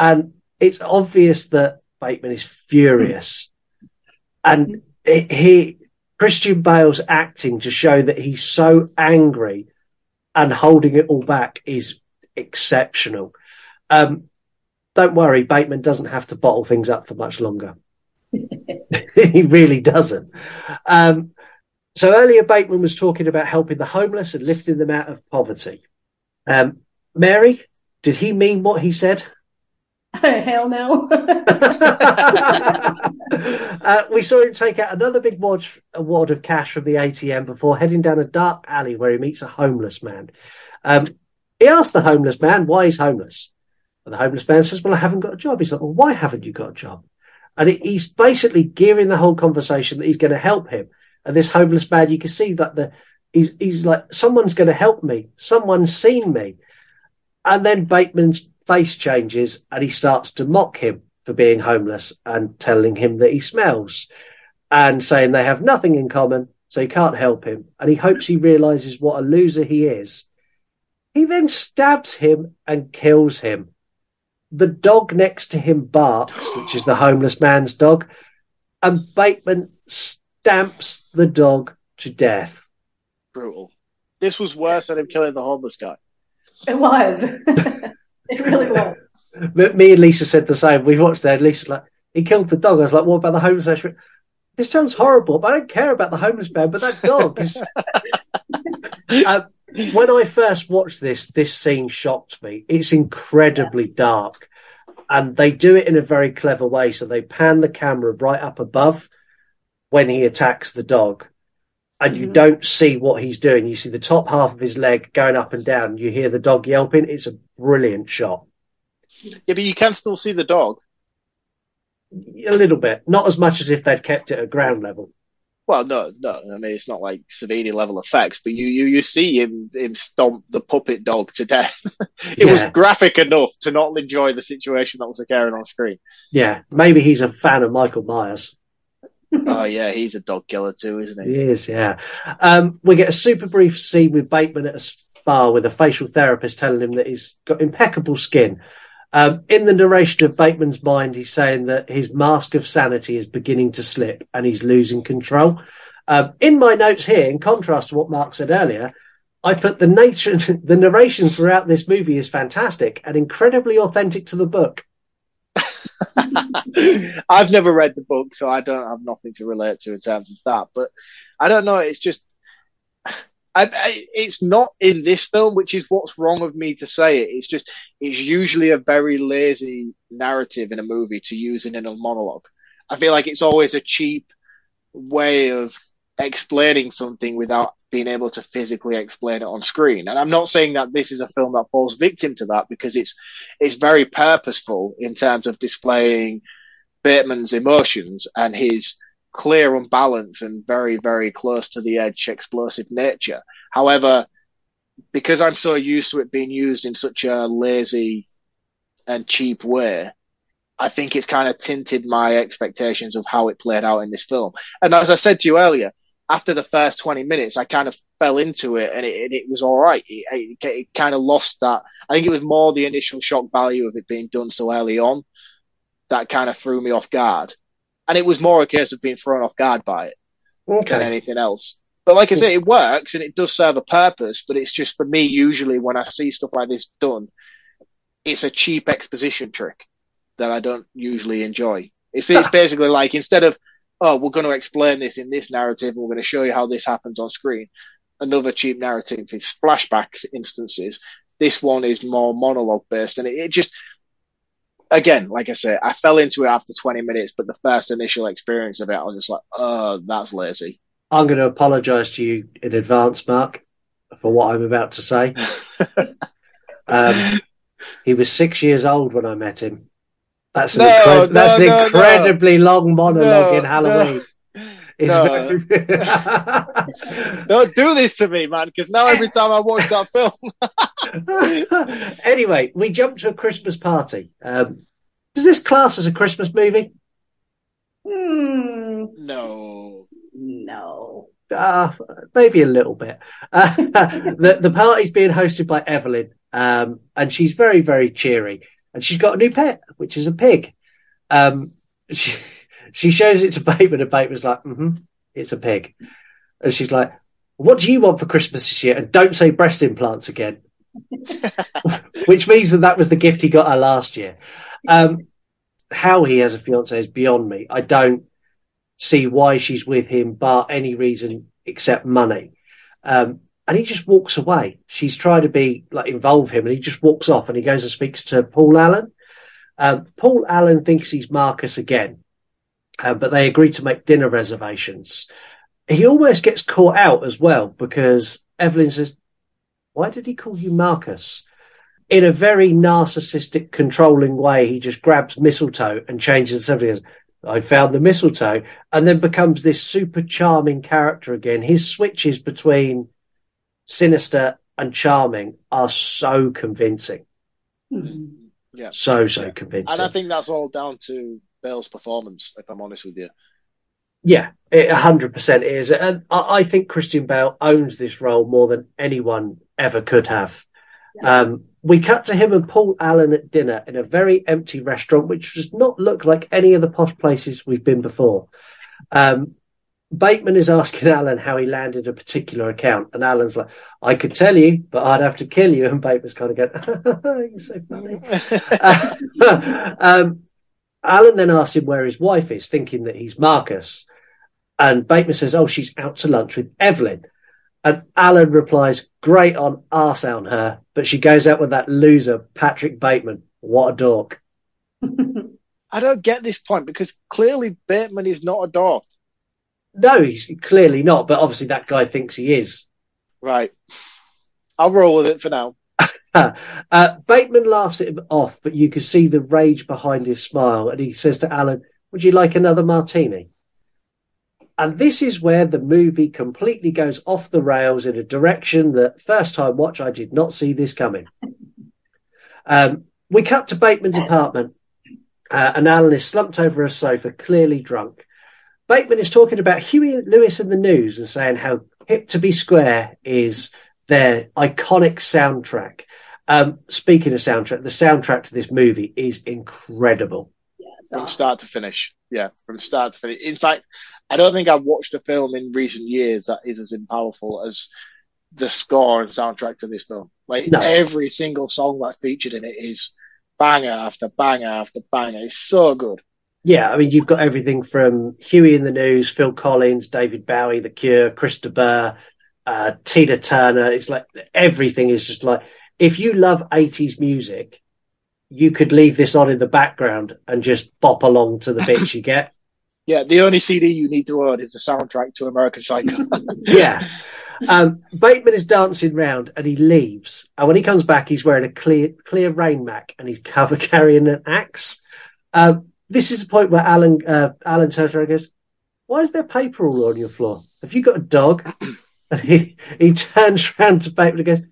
And it's obvious that Bateman is furious. And he, he Christian Bale's acting to show that he's so angry and holding it all back is exceptional. Um, don't worry, Bateman doesn't have to bottle things up for much longer. he really doesn't. Um, so earlier, Bateman was talking about helping the homeless and lifting them out of poverty. Um, Mary, did he mean what he said? Hell no. uh, we saw him take out another big wad, wad of cash from the ATM before heading down a dark alley where he meets a homeless man. Um, he asked the homeless man why he's homeless. And the homeless man says, Well, I haven't got a job. He's like, Well, why haven't you got a job? And it, he's basically gearing the whole conversation that he's going to help him. And this homeless man, you can see that the he's he's like, Someone's going to help me. Someone's seen me. And then Bateman's face changes and he starts to mock him for being homeless and telling him that he smells and saying they have nothing in common, so he can't help him. And he hopes he realizes what a loser he is. He then stabs him and kills him. The dog next to him barks, which is the homeless man's dog, and Bateman stamps the dog to death. Brutal. This was worse than him killing the homeless guy. it was. it really was. M- Me and Lisa said the same. We watched that. And Lisa's like, he killed the dog. I was like, what about the homeless man? She went, This sounds horrible, but I don't care about the homeless man. But that dog is. uh, when I first watched this, this scene shocked me. It's incredibly dark, and they do it in a very clever way. So they pan the camera right up above when he attacks the dog, and you Mhm. don't see what he's doing. You see the top half of his leg going up and down. You hear the dog yelping. It's a brilliant shot. Yeah, but you can still see the dog. a little bit, not as much as if they'd kept it at ground level. Well, no, no. I mean, it's not like Savini level effects, but you, you, you see him, him stomp the puppet dog to death. it was graphic enough to not enjoy the situation that was occurring on screen. Yeah, maybe he's a fan of Michael Myers. oh yeah, he's a dog killer too, isn't he? He is, yeah. Um, we get a super brief scene with Bateman at a spa with a facial therapist telling him that he's got impeccable skin. Um, in the narration of Bateman's mind, he's saying that his mask of sanity is beginning to slip and he's losing control. Um, in my notes here, in contrast to what Mark said earlier, I put the nature, the narration throughout this movie is fantastic and incredibly authentic to the book. I've never read the book, so I don't have nothing to relate to in terms of that. But I don't know. It's just, I, I, it's not in this film, which is what's wrong of me to say it. It's just, it's usually a very lazy narrative in a movie to use in a monologue. I feel like it's always a cheap way of explaining something without being able to physically explain it on screen. And I'm not saying that this is a film that falls victim to that because it's it's very purposeful in terms of displaying Bateman's emotions and his clear unbalance and very, very close to the edge explosive nature. However, because I'm so used to it being used in such a lazy and cheap way, I think it's kind of tinted my expectations of how it played out in this film. And as I said to you earlier, after the first 20 minutes, I kind of fell into it and it, it was all right. It, it, it kind of lost that. I think it was more the initial shock value of it being done so early on that kind of threw me off guard. And it was more a case of being thrown off guard by it than anything else. But like I say, it works and it does serve a purpose, but it's just for me, usually when I see stuff like this done, it's a cheap exposition trick that I don't usually enjoy. It's, it's basically like instead of, oh, we're going to explain this in this narrative, we're going to show you how this happens on screen. Another cheap narrative is flashback instances. This one is more monologue based, and it, it just, again, like I say, I fell into it after 20 minutes, but the first initial experience of it, I was just like, oh, that's lazy. I'm going to apologise to you in advance, Mark, for what I'm about to say. Um, he was six years old when I met him. That's an, No, incred- no, that's an no, incredibly long monologue No, in Halloween. It's No. very- Don't do this to me, man, because now every time I watch that film, anyway, we jump to a Christmas party. Um, does this class as a Christmas movie? Hmm, no. no. Uh, maybe a little bit. Uh, the the party's being hosted by Evelyn, um, and she's very very cheery, and she's got a new pet, which is a pig. Um, she she shows it to Bateman, and Bateman's like, mm-hmm, "It's a pig," and she's like, "What do you want for Christmas this year?" And don't say breast implants again, which means that that was the gift he got her last year. Um, how he has a fiance is beyond me. I don't see why she's with him, bar any reason except money. Um, and he just walks away. She's trying to be like involve him, and he just walks off. And he goes and speaks to Paul Allen. Um, Paul Allen thinks he's Marcus again, uh, but they agree to make dinner reservations. He almost gets caught out as well because Evelyn says, "Why did he call you Marcus?" In a very narcissistic, controlling way, he just grabs mistletoe and changes the subject. I found the mistletoe, and then becomes this super charming character again. His switches between sinister and charming are so convincing, Hmm. Yeah. so so Yeah. convincing. And I think that's all down to Bale's performance, if I'm honest with you. Yeah, it hundred percent is, and I, I think Christian Bale owns this role more than anyone ever could have. Um, we cut to him and Paul Allen at dinner in a very empty restaurant, which does not look like any of the posh places we've been before. Um, Bateman is asking Alan how he landed a particular account, and Alan's like, "I could tell you, but I'd have to kill you." And Bateman's kind of going, "You're so funny." um, Alan then asks him where his wife is, thinking that he's Marcus. And Bateman says, Oh, she's out to lunch with Evelyn. And Alan replies, Great on arse on her, but she goes out with that loser, Patrick Bateman. What a dork. I don't get this point because clearly Bateman is not a dork. No, he's clearly not, but obviously that guy thinks he is. Right. I'll roll with it for now. Uh, Bateman laughs at him off, but you can see the rage behind his smile. And he says to Alan, Would you like another martini? And this is where the movie completely goes off the rails in a direction that first time watch, I did not see this coming. Um, we cut to Bateman's apartment, uh, and Alan is slumped over a sofa, clearly drunk. Bateman is talking about Huey Lewis and the News and saying how Hip to Be Square is their iconic soundtrack. Um, speaking of soundtrack, the soundtrack to this movie is incredible. Yeah, from start to finish. Yeah, from start to finish. In fact, I don't think I've watched a film in recent years that is as powerful as the score and soundtrack to this film. Like No. every single song that's featured in it is banger after banger after banger. It's so good. Yeah, I mean, you've got everything from Huey in the News, Phil Collins, David Bowie, The Cure, Chris de Burgh, uh, Tina Turner. It's like everything is just like, if you love 80s music, you could leave this on in the background and just bop along to the bits you get. Yeah, the only CD you need to own is the soundtrack to American Psycho. yeah. Um, Bateman is dancing round and he leaves. And when he comes back, he's wearing a clear, clear rain mac and he's cover carrying an axe. Um, this is the point where Alan, uh, Alan turns around and goes, why is there paper all on your floor? Have you got a dog? And he, he turns round to Bateman and goes,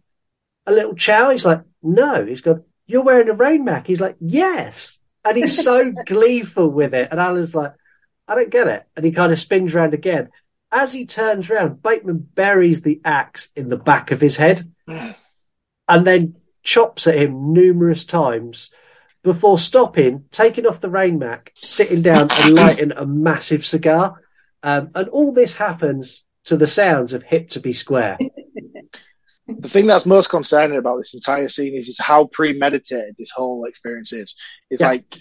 a little chow? He's like, no. He's gone, you're wearing a rain mac. He's like, yes. And he's so gleeful with it. And Alan's like, I don't get it. And he kind of spins around again. As he turns around, Bateman buries the axe in the back of his head and then chops at him numerous times before stopping, taking off the rain mac, sitting down and lighting a massive cigar. Um, and all this happens to the sounds of Hip to Be Square. the thing that's most concerning about this entire scene is, is how premeditated this whole experience is. It's Yeah. like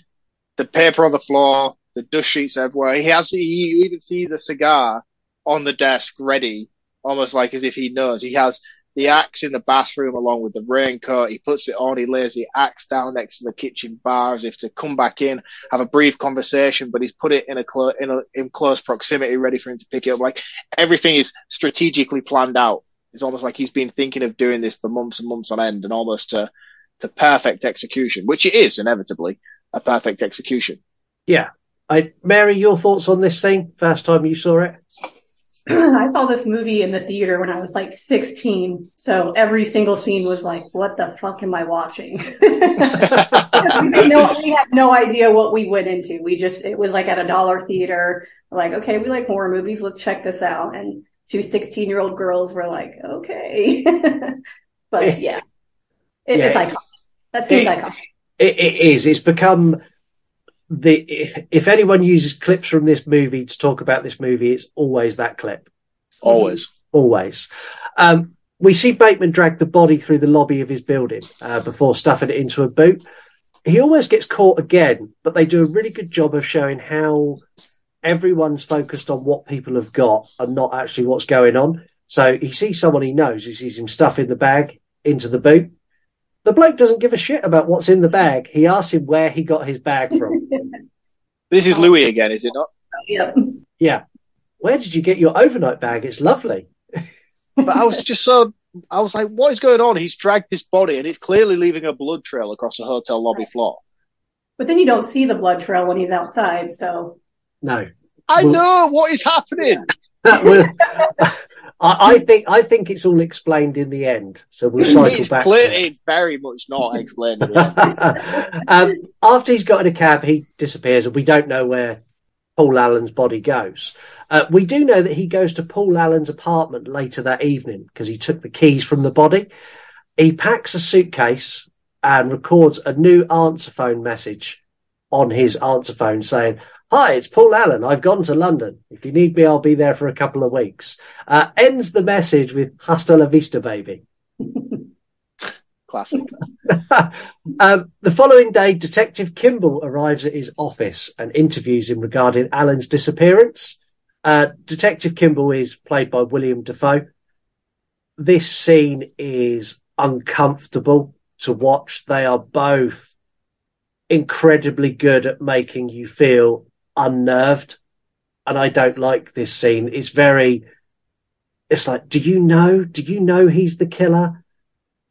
the paper on the floor, the dust sheets everywhere. He has, you even see the cigar on the desk ready, almost like as if he knows. He has the axe in the bathroom along with the raincoat. He puts it on. He lays the axe down next to the kitchen bar as if to come back in, have a brief conversation, but he's put it in a, clo- in a, in close proximity, ready for him to pick it up. Like everything is strategically planned out. It's almost like he's been thinking of doing this for months and months on end and almost to, to perfect execution, which it is inevitably a perfect execution. Yeah. I, Mary, your thoughts on this scene? First time you saw it? I saw this movie in the theater when I was like 16. So every single scene was like, what the fuck am I watching? we, had no, we had no idea what we went into. We just, it was like at a dollar theater. Like, okay, we like horror movies. Let's check this out. And two 16 year old girls were like, okay. but yeah, it, it's Yeah. iconic. That seems It- iconic. It, it is. It's become the. If anyone uses clips from this movie to talk about this movie, it's always that clip. Always. Always. Um, we see Bateman drag the body through the lobby of his building uh, before stuffing it into a boot. He almost gets caught again, but they do a really good job of showing how everyone's focused on what people have got and not actually what's going on. So he sees someone he knows, he sees him stuffing the bag into the boot. The bloke doesn't give a shit about what's in the bag. He asks him where he got his bag from. This is Louis again, is it not? Yep. yeah. Where did you get your overnight bag? It's lovely. But I was just so, I was like, what is going on? He's dragged this body and it's clearly leaving a blood trail across the hotel lobby floor. But then you don't see the blood trail when he's outside. So No. I Well- know what is happening. I, I think I think it's all explained in the end. So we'll cycle It's back. clear, it's very much not explained. um, after he's got in a cab, he disappears, and we don't know where Paul Allen's body goes. Uh, we do know that he goes to Paul Allen's apartment later that evening because he took the keys from the body. He packs a suitcase and records a new answer phone message on his answer phone saying, Hi, it's Paul Allen. I've gone to London. If you need me, I'll be there for a couple of weeks. Uh, ends the message with Hasta la vista, baby. Classic. um, the following day, Detective Kimball arrives at his office and interviews him regarding Allen's disappearance. Uh, Detective Kimball is played by William Dafoe. This scene is uncomfortable to watch. They are both incredibly good at making you feel unnerved. And I don't like this scene. It's very, it's like, do you know? Do you know he's the killer?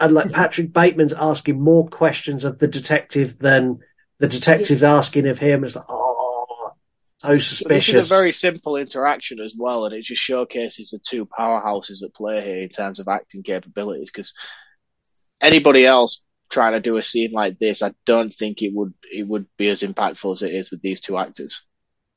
and like Patrick Bateman's asking more questions of the detective than the detective's asking of him. It's like, oh, So But this suspicious. is a very simple interaction as well, and it just showcases the two powerhouses that play here in terms of acting capabilities. Because anybody else trying to do a scene like this, I don't think it would it would be as impactful as it is with these two actors.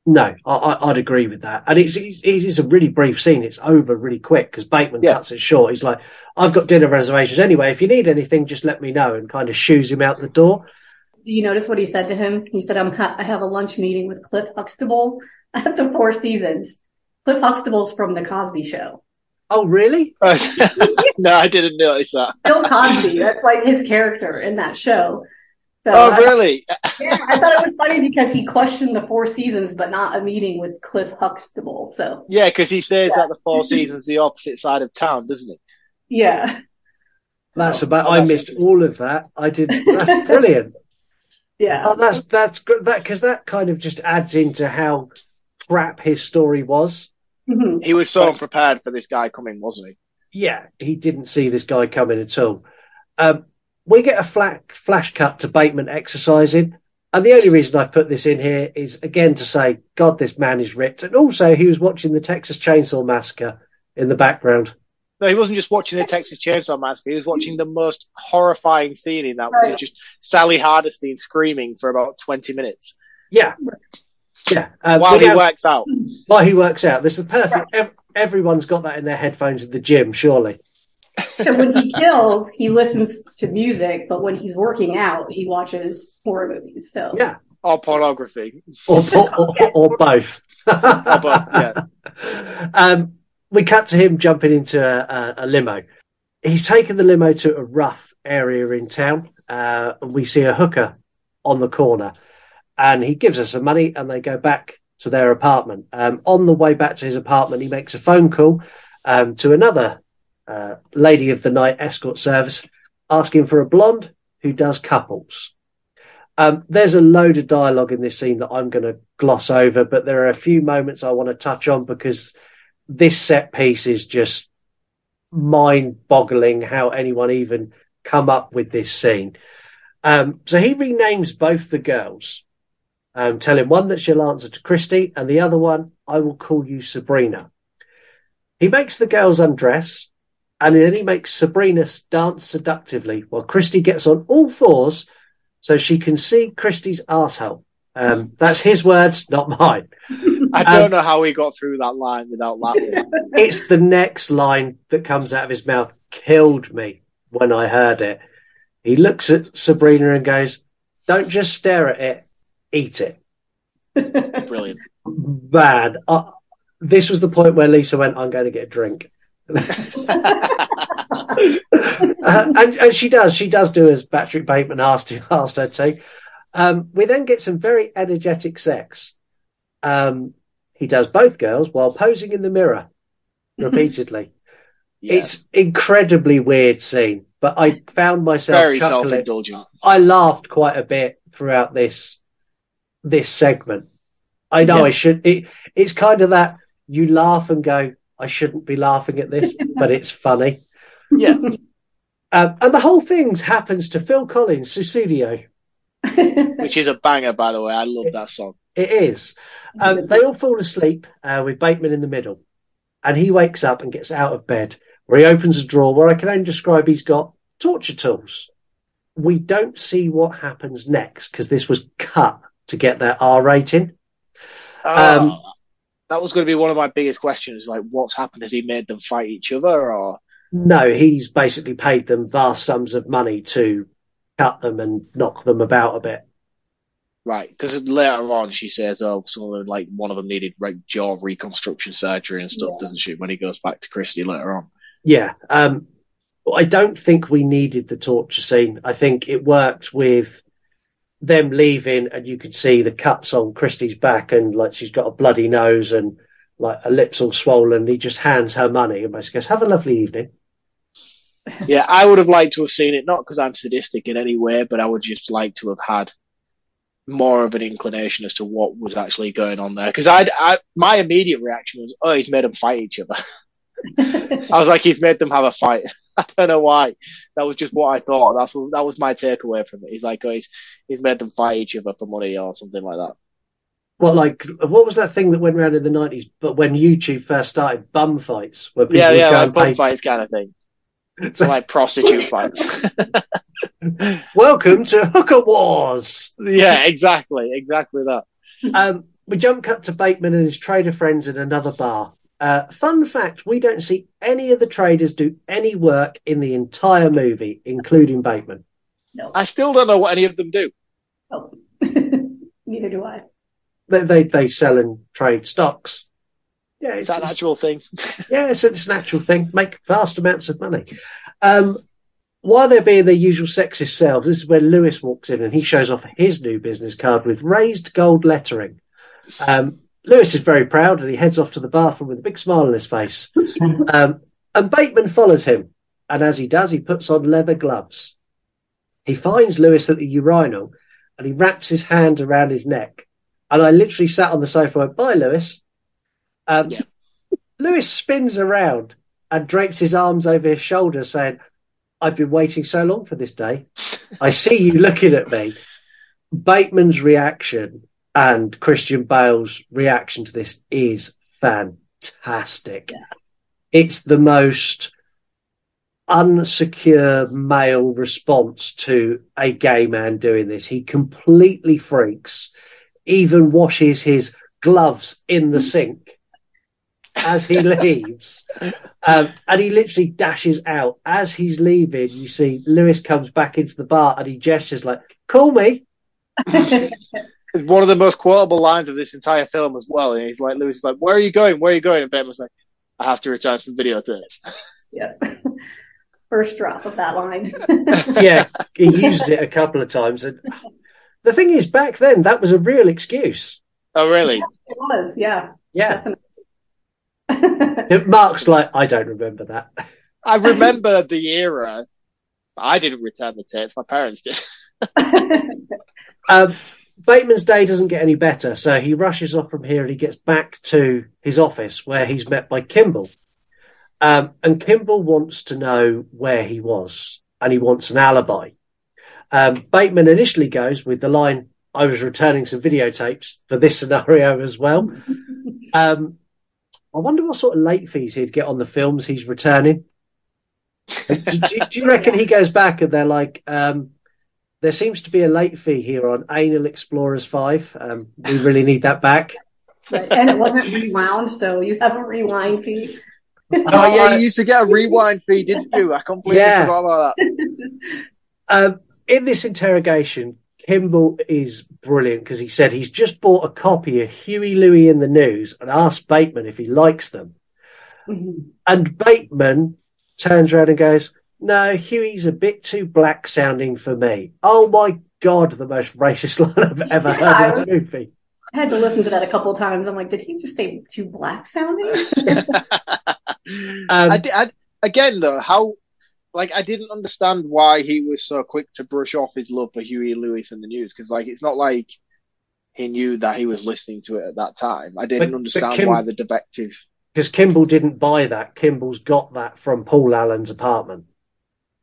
No, I, I, I'd agree with that. And it's, it's, it's a really brief scene. It's over really quick because Bateman Yeah. cuts it short. He's like, I've got dinner reservations anyway. If you need anything, just let me know and kind of shoos him out the door. Do you notice what he said to him? He said, I'm, ha- I have a lunch meeting with Cliff Huxtable at the Four Seasons. Cliff Huxtable's from The Cosby Show. Oh, really? no, I didn't notice that. Bill Cosby, that's like his character in that show. So Oh, I, really? yeah, I thought it was funny because he questioned the Four Seasons, but not a meeting with Cliff Huxtable. So Yeah, because he says that the Four Seasons the opposite side of town, doesn't he? yeah, That's Oh, about, oh, I missed all of that. I did. That's brilliant. yeah. Oh, that's, that's good. That, cause that kind of just adds into how crap his story was. Mhm. He was so unprepared for this guy coming, wasn't he? yeah, he didn't see this guy coming at all. Um, we get a flat flash cut to Bateman exercising. And the only reason I've put this in here is again to say, God, this man is ripped. And also, he was watching the Texas Chainsaw Massacre in the background. No, he wasn't just watching the Texas Chainsaw Massacre. He was watching the most horrifying scene in that, which is just Sally Hardesty screaming for about twenty minutes Yeah. Yeah. Um, while he have- works out. while he works out. This is perfect. Ev- everyone's got that in their headphones at the gym, surely. So when he kills, he listens to music, but when he's working out, he watches horror movies. So Yeah. Or pornography. Or, or, or, or both. Or both, yeah. um, we cut to him jumping into a, a, a limo. He's taken the limo to a rough area in town, uh, and we see a hooker on the corner. And he gives her some money, and they go back to their apartment. Um, on the way back to his apartment, he makes a phone call um, to another uh, lady of the night escort service, asking for a blonde who does couples. Um, there's a load of dialogue in this scene that I'm going to gloss over, but there are a few moments I want to touch on because this set piece is just mind boggling how anyone even come up with this scene. Um, so he renames both the girls, um, telling one that she'll answer to Christy and the other one, I will call you Sabrina. He makes the girls undress and then he makes Sabrina dance seductively while Christy gets on all fours so she can see Christy's asshole. Um, that's his words, not mine. I Um, don't know how he got through that line without laughing. It's the next line that comes out of his mouth killed me when I heard it. He looks at Sabrina and goes, Don't just stare at it, eat it. Brilliant. Bad. Uh, this was the point where Lisa went, I'm going to get a drink. Uh, and, and she does. She does do as Patrick Bateman asked, asked her to. Um, we then get some very energetic sex. Um, he does both girls while posing in the mirror repeatedly. Yeah. It's incredibly weird scene, but I found myself very chuckling. self-indulgent. I laughed quite a bit throughout this this segment. I know Yeah. I should. It, it's kind of that you laugh and go, I shouldn't be laughing at this, but it's funny. Yeah. Um, and the whole thing happens to Phil Collins, Sussudio. Which is a banger, by the way. I love that song. It is. Um, they all fall asleep uh, with Bateman in the middle, and he wakes up and gets out of bed, where he opens a drawer where I can only describe he's got torture tools. We don't see what happens next because this was cut to get their R rating. Um, Oh, that was going to be one of my biggest questions. Like, what's happened? Has he made them fight each other, or No, he's basically paid them vast sums of money to cut them and knock them about a bit. right? Because later on, she says, "Oh, someone like one of them needed like jaw reconstruction surgery and stuff," doesn't she? When he goes back to Christy later on. Yeah. Um, I don't think we needed the torture scene. I think it worked with them leaving and you could see the cuts on Christie's back and like she's got a bloody nose and like her lips all swollen. He just hands her money and basically goes, have a lovely evening. yeah, I would have liked to have seen it, not because I'm sadistic in any way, but I would just like to have had more of an inclination as to what was actually going on there. Because I, I, my immediate reaction was, "Oh, he's made them fight each other." I was like, "He's made them have a fight." I don't know why. That was just what I thought. That's what, that was my takeaway from it. He's like, "Oh, he's he's made them fight each other for money or something like that." What like what was that thing that went around in the nineties? But when YouTube first started, bum fights where people Yeah, yeah, like bum pay- fights kind of thing. So, So like prostitute fights. welcome to Hooker Wars. yeah, exactly, exactly that. Um, we jump cut to Bateman and his trader friends in another bar. Uh, fun fact: we don't see any of the traders do any work in the entire movie, including Bateman. No. I still don't know what any of them do. Oh. Neither do I. They they, they sell and trade stocks. Yeah, Is it's, that an actual thing? yeah, it's, it's an actual thing. Make vast amounts of money. Um, while they're being their usual sexist selves, this is where Lewis walks in and he shows off his new business card with raised gold lettering. Um, Lewis is very proud and he heads off to the bathroom with a big smile on his face. Um, and Bateman follows him. And as he does, he puts on leather gloves. He finds Lewis at the urinal and he wraps his hand around his neck. And I literally sat on the sofa and went, Bye, Lewis. Um, Yeah. Lewis spins around and drapes his arms over his shoulders, saying, I've been waiting so long for this day. I see you looking at me. Bateman's reaction and Christian Bale's reaction to this is fantastic. It's the most unsecure male response to a gay man doing this. He completely freaks, even washes his gloves in the sink as he leaves. Um, and he literally dashes out. As he's leaving, you see Lewis comes back into the bar and he gestures like, call me. It's one of the most quotable lines of this entire film as well. And he's like, Lewis is like, where are you going? Where are you going? And Ben was like, I have to return some videotapes. Yeah. First drop of that line. Yeah, he uses it a couple of times. And the thing is, back then, that was a real excuse. oh, really? It was, yeah. Yeah. Definitely. Mark's like, I don't remember that. I remember the era. I didn't return the tapes. My parents did. Um, Bateman's day doesn't get any better, so he rushes off from here and he gets back to his office where he's met by Kimball. Um, and Kimball wants to know where he was and he wants an alibi. Um, Bateman initially goes with the line, I was returning some videotapes for this scenario as well. Um, I wonder what sort of late fees he'd get on the films he's returning. do, do- do you reckon he goes back and they're like, um, there seems to be a late fee here on Anal Explorers 5. Um, we really need that back. Right. And it wasn't rewound, so you have a rewind fee. Oh, yeah, you used to get a rewind fee, didn't you? I completely Yeah. forgot about that. Um, in this interrogation, Kimball is brilliant because he said he's just bought a copy of Huey Louie in the News and asked Bateman if he likes them. Mhm. And Bateman turns around and goes, No, Huey's a bit too black sounding for me. Oh my God, the most racist line I've ever Yeah, heard in a movie. I had to listen to that a couple of times. I'm like, did he just say too black sounding? Um, I, I, again, though, how like I didn't understand why he was so quick to brush off his love for Huey Lewis and the news because, like, it's not like he knew that he was listening to it at that time. I didn't But- but understand Kim- why the defective. Because Kimball didn't buy that. Kimball's got that from Paul Allen's apartment.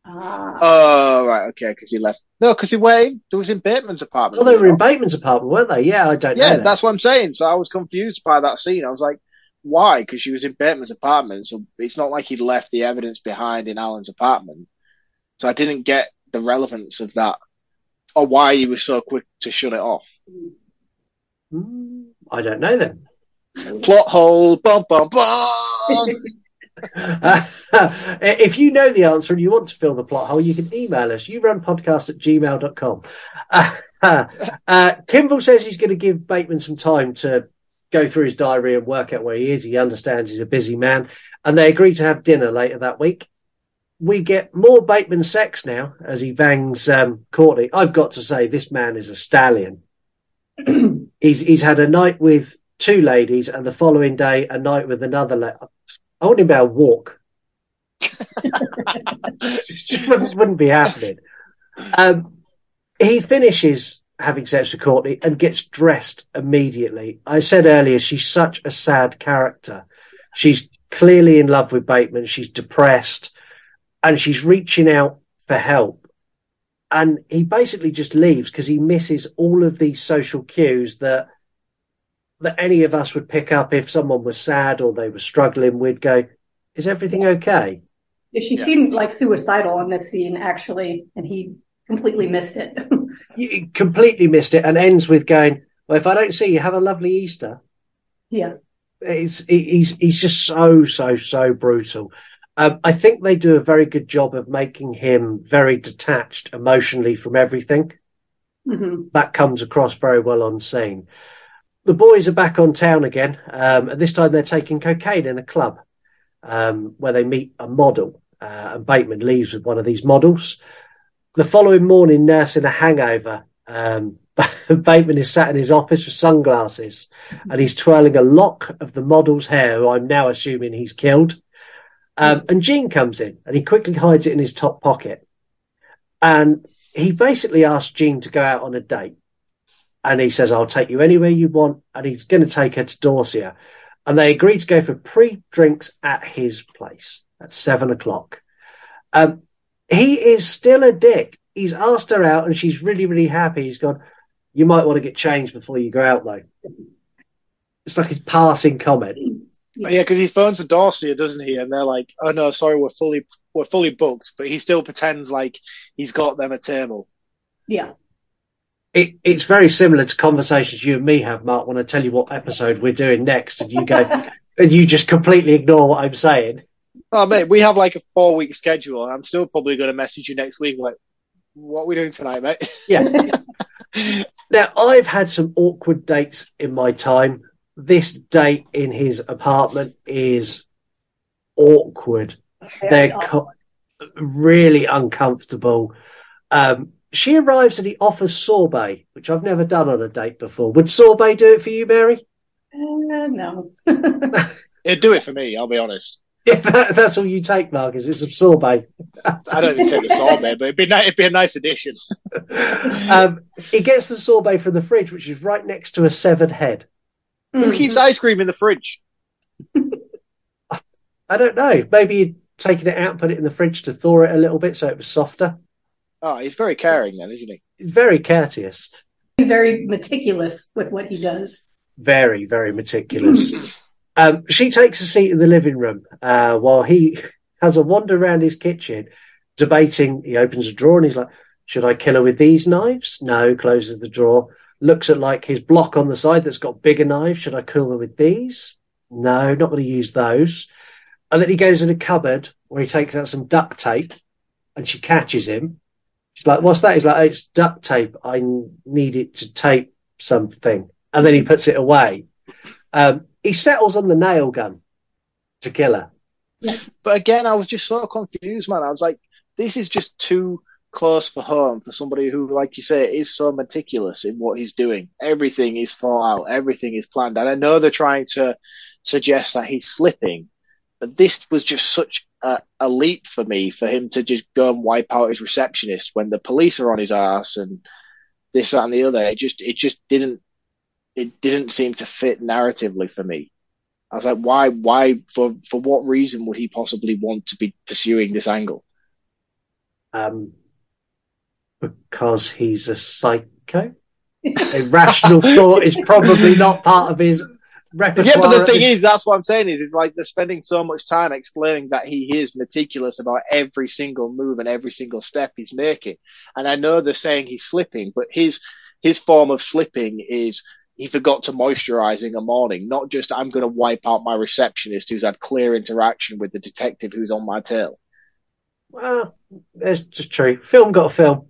Ah, Oh, right, okay, because he left. No, because he went. It was in Bateman's apartment. Oh, they were in? Bateman's apartment, weren't they? Yeah, I don't know. Yeah, that. that's what I'm saying. So I was confused by that scene. I was like, why? Because she was in Bateman's apartment. So it's not like he'd left the evidence behind in Alan's apartment. So I didn't get the relevance of that or why he was so quick to shut it off. Hmm, I don't know then. Plot hole, bum, bum, bum. Uh, if you know the answer and you want to fill the plot hole, you can email us. You run podcast at gmail.com. Uh, uh, Kimball says he's going to give Bateman some time to go through his diary and work out where he is. He understands he's a busy man. And they agree to have dinner later that week. We get more Bateman sex now as he bangs um, Courtney. I've got to say, this man is a stallion. he's he's had a night with two ladies and the following day a night with another. La- I be able to walk. it wouldn't, wouldn't be happening. Um, he finishes having sex with Courtney and gets dressed immediately. I said earlier, she's such a sad character. She's clearly in love with Bateman. She's depressed and she's reaching out for help. And he basically just leaves because he misses all of these social cues that that any of us would pick up if someone was sad or they were struggling. We'd go, "Is everything okay?" She Yeah. seemed like suicidal in this scene, actually, and he completely missed it. You completely missed it, and ends with going, "Well, if I don't see you, have a lovely Easter." yeah. It's, he's he's just so so so brutal. Um, I think they do a very good job of making him very detached emotionally from everything. hmm That comes across very well on scene. The boys are back on town again, um, and this time they're taking cocaine in a club um, where they meet a model, uh, and Bateman leaves with one of these models. The following morning, nursing a hangover, um, Bateman is sat in his office with sunglasses, and he's twirling a lock of the model's hair, who I'm now assuming he's killed. Um, and Jean comes in, and he quickly hides it in his top pocket. And he basically asks Jean to go out on a date. And he says, I'll take you anywhere you want. And he's going to take her to Dorsia. And they agree to go for pre drinks at his place at seven o'clock. Um, he is still a dick. He's asked her out and she's really, really happy. He's gone, You might want to get changed before you go out, though. It's like his passing comment. Oh, yeah, because he phones the Dorsia, doesn't he? And they're like, "Oh no, sorry, we're fully we're fully booked," but he still pretends like he's got them a table. Yeah. It, it's very similar to conversations you and me have, Mark, when I tell you what episode we're doing next, and you go, and you just completely ignore what I'm saying. Oh mate, we have like a four week schedule, and I'm still probably going to message you next week, like, "What are we doing tonight, mate?" Yeah. now, I've had some awkward dates in my time. This date in his apartment is awkward. They're co- really uncomfortable. Um, she arrives and he offers sorbet, which I've never done on a date before. Would sorbet do it for you, Mary? Uh, no. It'd do it for me. I'll be honest. If that, that's all you take, Marcus, it's a sorbet. I don't even take the sorbet, but it'd be it'd be a nice addition. um, he gets the sorbet from the fridge, which is right next to a severed head. Who keeps ice cream in the fridge? I don't know. Maybe he'd taken it out put it in the fridge to thaw it a little bit so it was softer. Oh, he's very caring then, isn't he? Very courteous. He's very meticulous with what he does. Very, very meticulous. um, she takes a seat in the living room uh, while he has a wander around his kitchen, debating. He opens a drawer and he's like, Should I kill her with these knives? No, closes the drawer. Looks at like his block on the side that's got bigger knives. Should I kill her with these? No, not going to use those. And then he goes in a cupboard where he takes out some duct tape and she catches him. She's like, What's that? He's like, "Oh, It's duct tape. I need it to tape something. And then he puts it away. Um, he settles on the nail gun to kill her. But again, I was just so confused, man. I was like, this is just too close for home for somebody who, like you say, is so meticulous in what he's doing. Everything is thought out, everything is planned. And I know they're trying to suggest that he's slipping, but this was just such a, a leap for me for him to just go and wipe out his receptionist when the police are on his ass and this, that, and the other. It just, it just didn't, it didn't seem to fit narratively for me. I was like, why, why, for, for what reason would he possibly want to be pursuing this angle? Um, because he's a psycho. a rational thought is probably not part of his repertoire. Yeah, but the thing is, that's what I'm saying is, it's like they're spending so much time explaining that he is meticulous about every single move and every single step he's making. And I know they're saying he's slipping, but his, his form of slipping is he forgot to moisturize in the morning, not just I'm going to wipe out my receptionist who's had clear interaction with the detective who's on my tail. well, that's just true. Film got a film.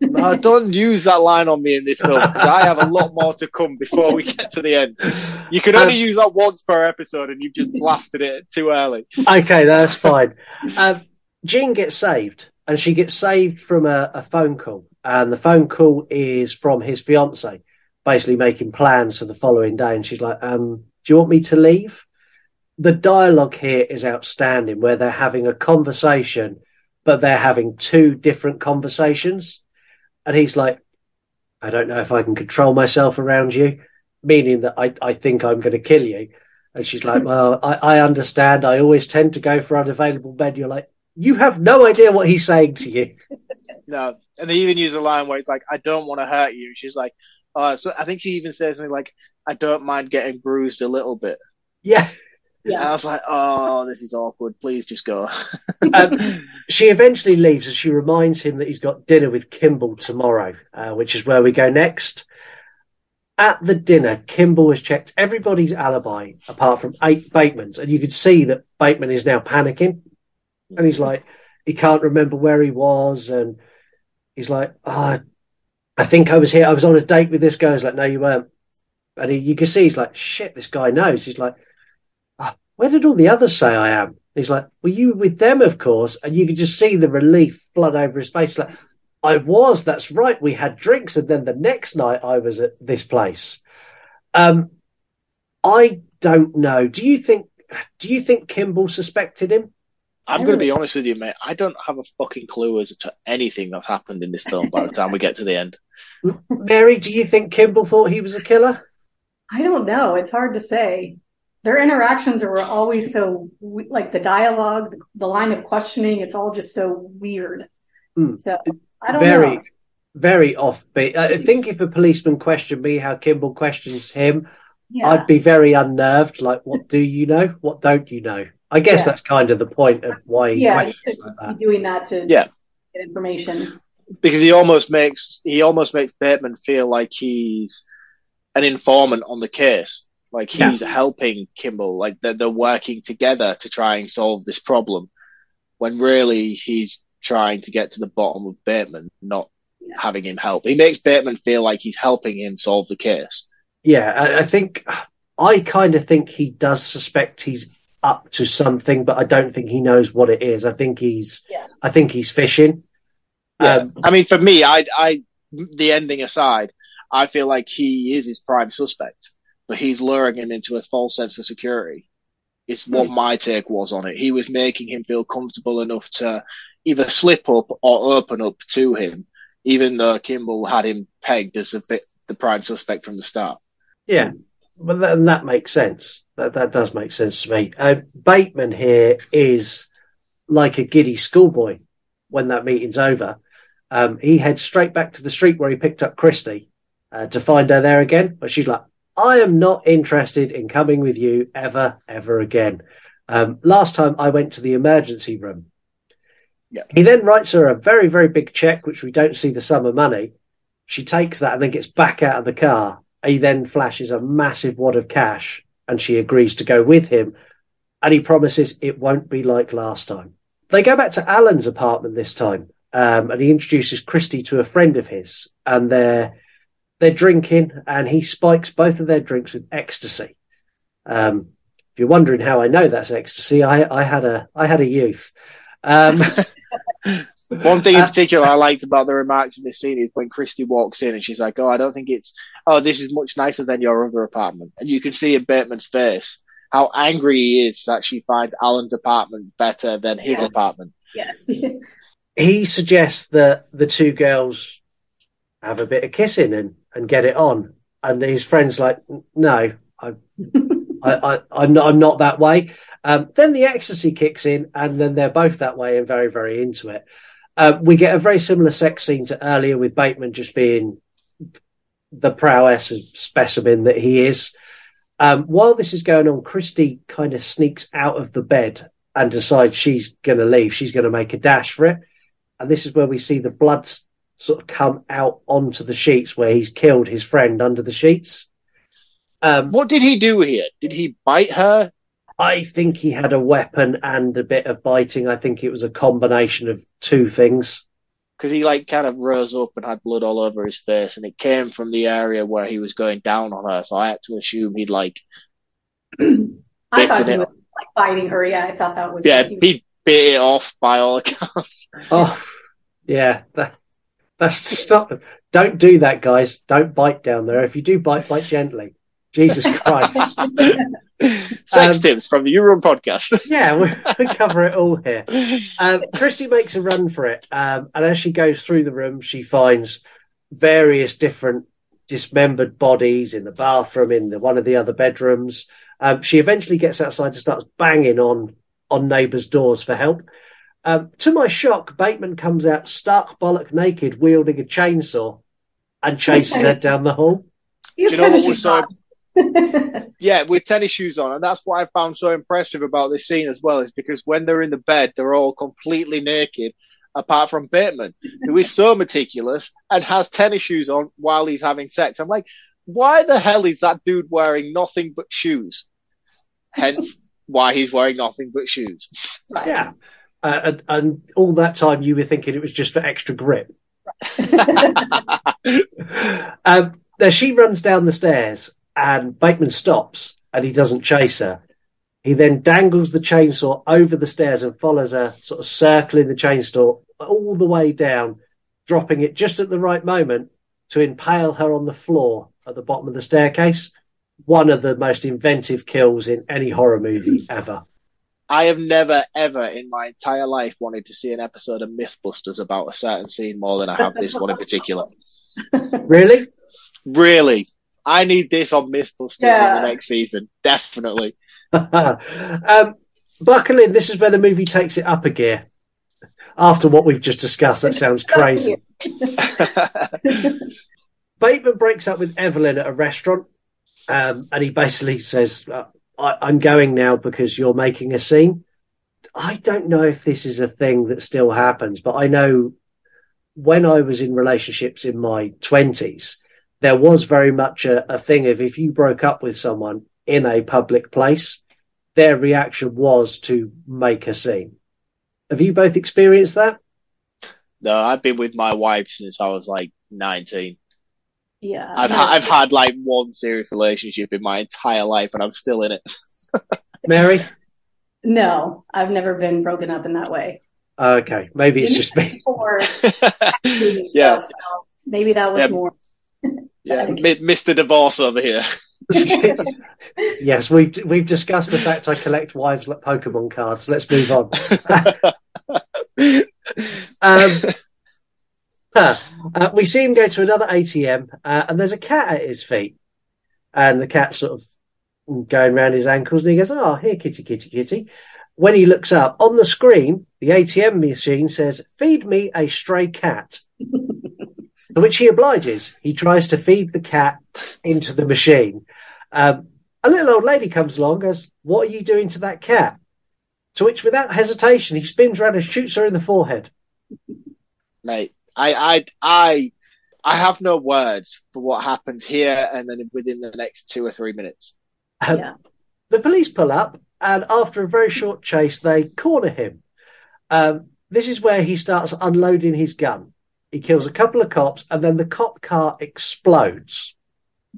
No, don't use that line on me in this film because I have a lot more to come before we get to the end. You can only Um, use that once per episode, and you've just blasted it too early. Okay, that's fine. Um, Jean gets saved, and she gets saved from a, a phone call, and the phone call is from his fiance, basically making plans for the following day. And she's like, um, "Do you want me to leave?" The dialogue here is outstanding, where they're having a conversation, but they're having two different conversations, and he's like, "I don't know if I can control myself around you," meaning that I, I think I'm going to kill you. And she's like, Well, I, I understand. I always tend to go for unavailable men. You're like, You have no idea what he's saying to you. No, and they even use a line where it's like, "I don't want to hurt you." She's like, Uh, so I think she even says something like, "I don't mind getting bruised a little bit." Yeah. And I was like, "Oh, this is awkward. Please just go." Um, she eventually leaves and she reminds him that he's got dinner with Kimball tomorrow, uh, which is where we go next. At the dinner, Kimball has checked everybody's alibi apart from eight Bateman's, and you can see that Bateman is now panicking. And he's like, he can't remember where he was, and he's like, oh, I think I was here. I was on a date with this guy. He's like, no, you weren't. And he, you can see he's like, shit, this guy knows. He's like, "Ah, where did all the others say I am? He's like, well, you were with them, of course. And you could just see the relief flood over his face. Like, I was, that's right. We had drinks. And then the next night I was at this place. Um, I don't know. Do you think, do you think Kimball suspected him? I'm going to be honest with you, mate. I don't have a fucking clue as to anything that's happened in this film by the time we get to the end. Mary, do you think Kimball thought he was a killer? I don't know. It's hard to say. Their interactions were always so like the dialogue, the, the line of questioning. It's all just so weird. Hmm. So I don't know. very, know. very offbeat. I think if a policeman questioned me how Kimball questions him, Yeah. I'd be very unnerved. Like, what do you know? What don't you know? I guess Yeah. that's kind of the point of why he yeah, you could like be doing that to Yeah. get information. because he almost makes he almost makes Bateman feel like he's an informant on the case, like he's helping Kimball, like they're, they're working together to try and solve this problem, when really he's trying to get to the bottom of Bateman, not Yeah. having him help. He makes Bateman feel like he's helping him solve the case. Yeah, I, I think I kind of think he does suspect he's up to something, but I don't think he knows what it is. I think he's, Yeah. I think he's fishing. Yeah. Um, I mean, for me, I, I, the ending aside, I feel like he is his prime suspect, but he's luring him into a false sense of security. It's what my take was on it. He was making him feel comfortable enough to either slip up or open up to him, even though Kimball had him pegged as the, the prime suspect from the start. Yeah, well, that, that makes sense. That that does make sense to me. Uh, Bateman here is like a giddy schoolboy when that meeting's over. Um, he heads straight back to the street where he picked up Christy uh, to find her there again. But she's like, "I am not interested in coming with you ever, ever again." Um, last time I went to the emergency room. Yeah. He then writes her a very, very big check, which we don't see the sum of money. She takes that and then gets back out of the car. He then flashes a massive wad of cash and she agrees to go with him. And he promises it won't be like last time. They go back to Alan's apartment this time. Um, and he introduces Christy to a friend of his and they're, they're drinking and he spikes both of their drinks with ecstasy. Um, if you're wondering how I know that's ecstasy, I, I had a, I had a youth. Um, One thing in Uh, particular I liked about the remarks in this scene is when Christy walks in and she's like, "Oh, I don't think it's. Oh, this is much nicer than your other apartment." And you can see in Bateman's face how angry he is that she finds Alan's apartment better than his Yeah. apartment. Yes. he suggests that the two girls have a bit of kissing and, and get it on. And his friend's like, no, I, I, I, I'm not, I'm not that way. Um, then the ecstasy kicks in and then they're both that way and very, very into it. Uh, we get a very similar sex scene to earlier with Bateman just being the prowess specimen that he is. Um, while this is going on, Christy kind of sneaks out of the bed and decides she's going to leave. She's going to make a dash for it. And this is where we see the blood sort of come out onto the sheets where he's killed his friend under the sheets. Um, What did he do here? Did he bite her? I think he had a weapon and a bit of biting. I think it was a combination of two things. Because he like kind of rose up and had blood all over his face, and it came from the area where he was going down on her. So I had to assume he'd like, I thought he it. was like biting her. Yeah, I thought that was yeah, he- he bit it off by all accounts. Oh, yeah. That, that's stop. not. Don't do that, guys. Don't bite down there. If you do bite, bite gently. Jesus Christ. Sex Um, tips from the You Run podcast. yeah, we, we cover it all here. Um, Christy makes a run for it, um, and as she goes through the room, she finds various different dismembered bodies in the bathroom, in the, one of the other bedrooms. Um, she eventually gets outside and starts banging on on neighbours' doors for help. Um, to my shock, Bateman comes out stark bollock naked, wielding a chainsaw. and chases her down the hall. He has Do you know tennis what was shoes so on. Yeah, with tennis shoes on, and that's what I found so impressive about this scene as well, is because when they're in the bed, they're all completely naked, apart from Bateman, who is so meticulous and has tennis shoes on while he's having sex. I'm like, why the hell is that dude wearing nothing but shoes? Hence, why he's wearing nothing but shoes. Yeah. Uh, and, and all that time you were thinking it was just for extra grip. um, now she runs down the stairs and Bateman stops and he doesn't chase her. He then dangles the chainsaw over the stairs and follows her, sort of circling the chainsaw all the way down, dropping it just at the right moment to impale her on the floor at the bottom of the staircase. One of the most inventive kills in any horror movie ever. I have never, ever in my entire life wanted to see an episode of Mythbusters about a certain scene more than I have this one in particular. Really? Really. I need this on Mythbusters in the next season. Definitely. um, buckle in. This is where the movie takes it up a gear. After what we've just discussed, that sounds crazy. Bateman breaks up with Evelyn at a restaurant, um, and he basically says, uh, I, "I'm going now because you're making a scene." I don't know if this is a thing that still happens, but I know when I was in relationships in my twenties, there was very much a, a thing of if you broke up with someone in a public place, their reaction was to make a scene. Have you both experienced that? no, I've been with my wife since I was like 19. yeah. I've, ha- I've had like one serious relationship in my entire life and I'm still in it. Mary? no, I've never been broken up in that way. Okay, maybe it's just me. Before yeah, stuff, so maybe that was Yeah. more. Yeah. Mi- Mr. Divorce over here. yes, we've we've discussed the fact I collect wives like Pokemon cards. Let's move on. Um, huh. uh, we see him go to another ATM, uh, and there's a cat at his feet, and the cat's sort of going around his ankles, and he goes, "Oh, here, kitty, kitty, kitty." When he looks up on the screen, the ATM machine says, "Feed me a stray cat." to which he obliges. He tries to feed the cat into the machine. Um, a little old lady comes along, and goes, "What are you doing to that cat?" To which, without hesitation, he spins around and shoots her in the forehead. Mate, I, I, I, I have no words for what happens here and then within the next two or three minutes. Um, Yeah. The police pull up, and after a very short chase, they corner him. Um, this is where he starts unloading his gun. He kills a couple of cops, and then the cop car explodes.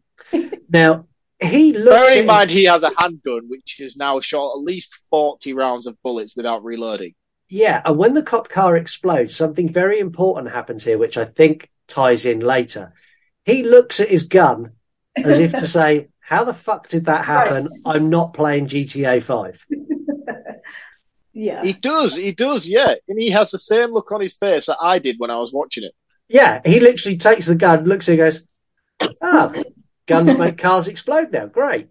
now, he looks. Bear at in mind he has a handgun which has now shot at least 40 rounds of bullets without reloading. Yeah, and when the cop car explodes, something very important happens here, which I think ties in later. He looks at his gun as if to say, How the fuck did that happen? I'm not playing GTA 5. Yeah. He does, he does, yeah. And he has the same look on his face that I did when I was watching it. Yeah, he literally takes the gun, looks at it, and goes, Ah, guns make cars explode now. Great.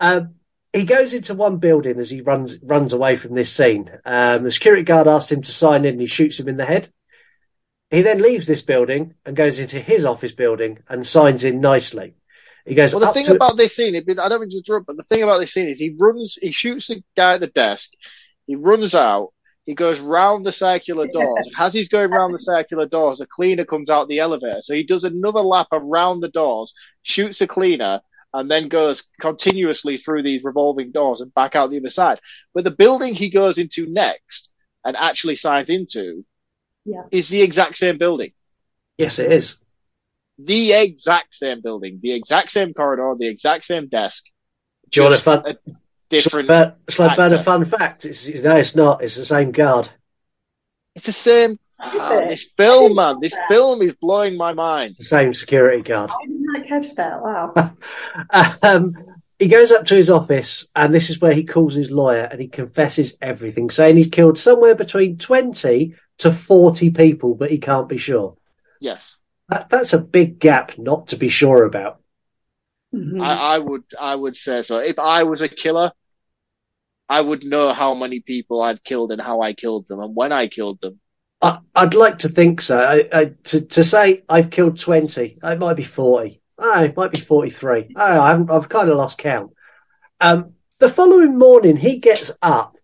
Um, he goes into one building as he runs runs away from this scene. Um, the security guard asks him to sign in and he shoots him in the head. He then leaves this building and goes into his office building and signs in nicely. He goes Well, the thing to about this scene, it- I don't mean to interrupt, but the thing about this scene is he runs, he shoots the guy at the desk, he runs out, he goes round the circular doors, and as he's going round the circular doors, the cleaner comes out the elevator. So he does another lap around the doors, shoots a cleaner, and then goes continuously through these revolving doors and back out the other side. But the building he goes into next and actually signs into Yeah. is the exact same building. yes, it is. The exact same building, the exact same corridor, the exact same desk. Do you want a just fun? a different. But shall I burn a fun fact? It's, no, it's not. It's the same guard. It's the same. Is it? this film, I man, this that. film is blowing my mind. It's the same security guard. I did not catch that. Wow. um, he goes up to his office, and this is where he calls his lawyer and he confesses everything, saying he's killed somewhere between 20 to 40 people, but he can't be sure. Yes, That, that's a big gap not to be sure about. Mhm. I, I would, I would say so. If I was a killer, I would know how many people I've killed and how I killed them and when I killed them. I, I'd like to think so. I, I, to, to say I've killed 20, it might be 40. Oh, it might be 43. I know. I haven't, I've kind of lost count. Um, the following morning, he gets up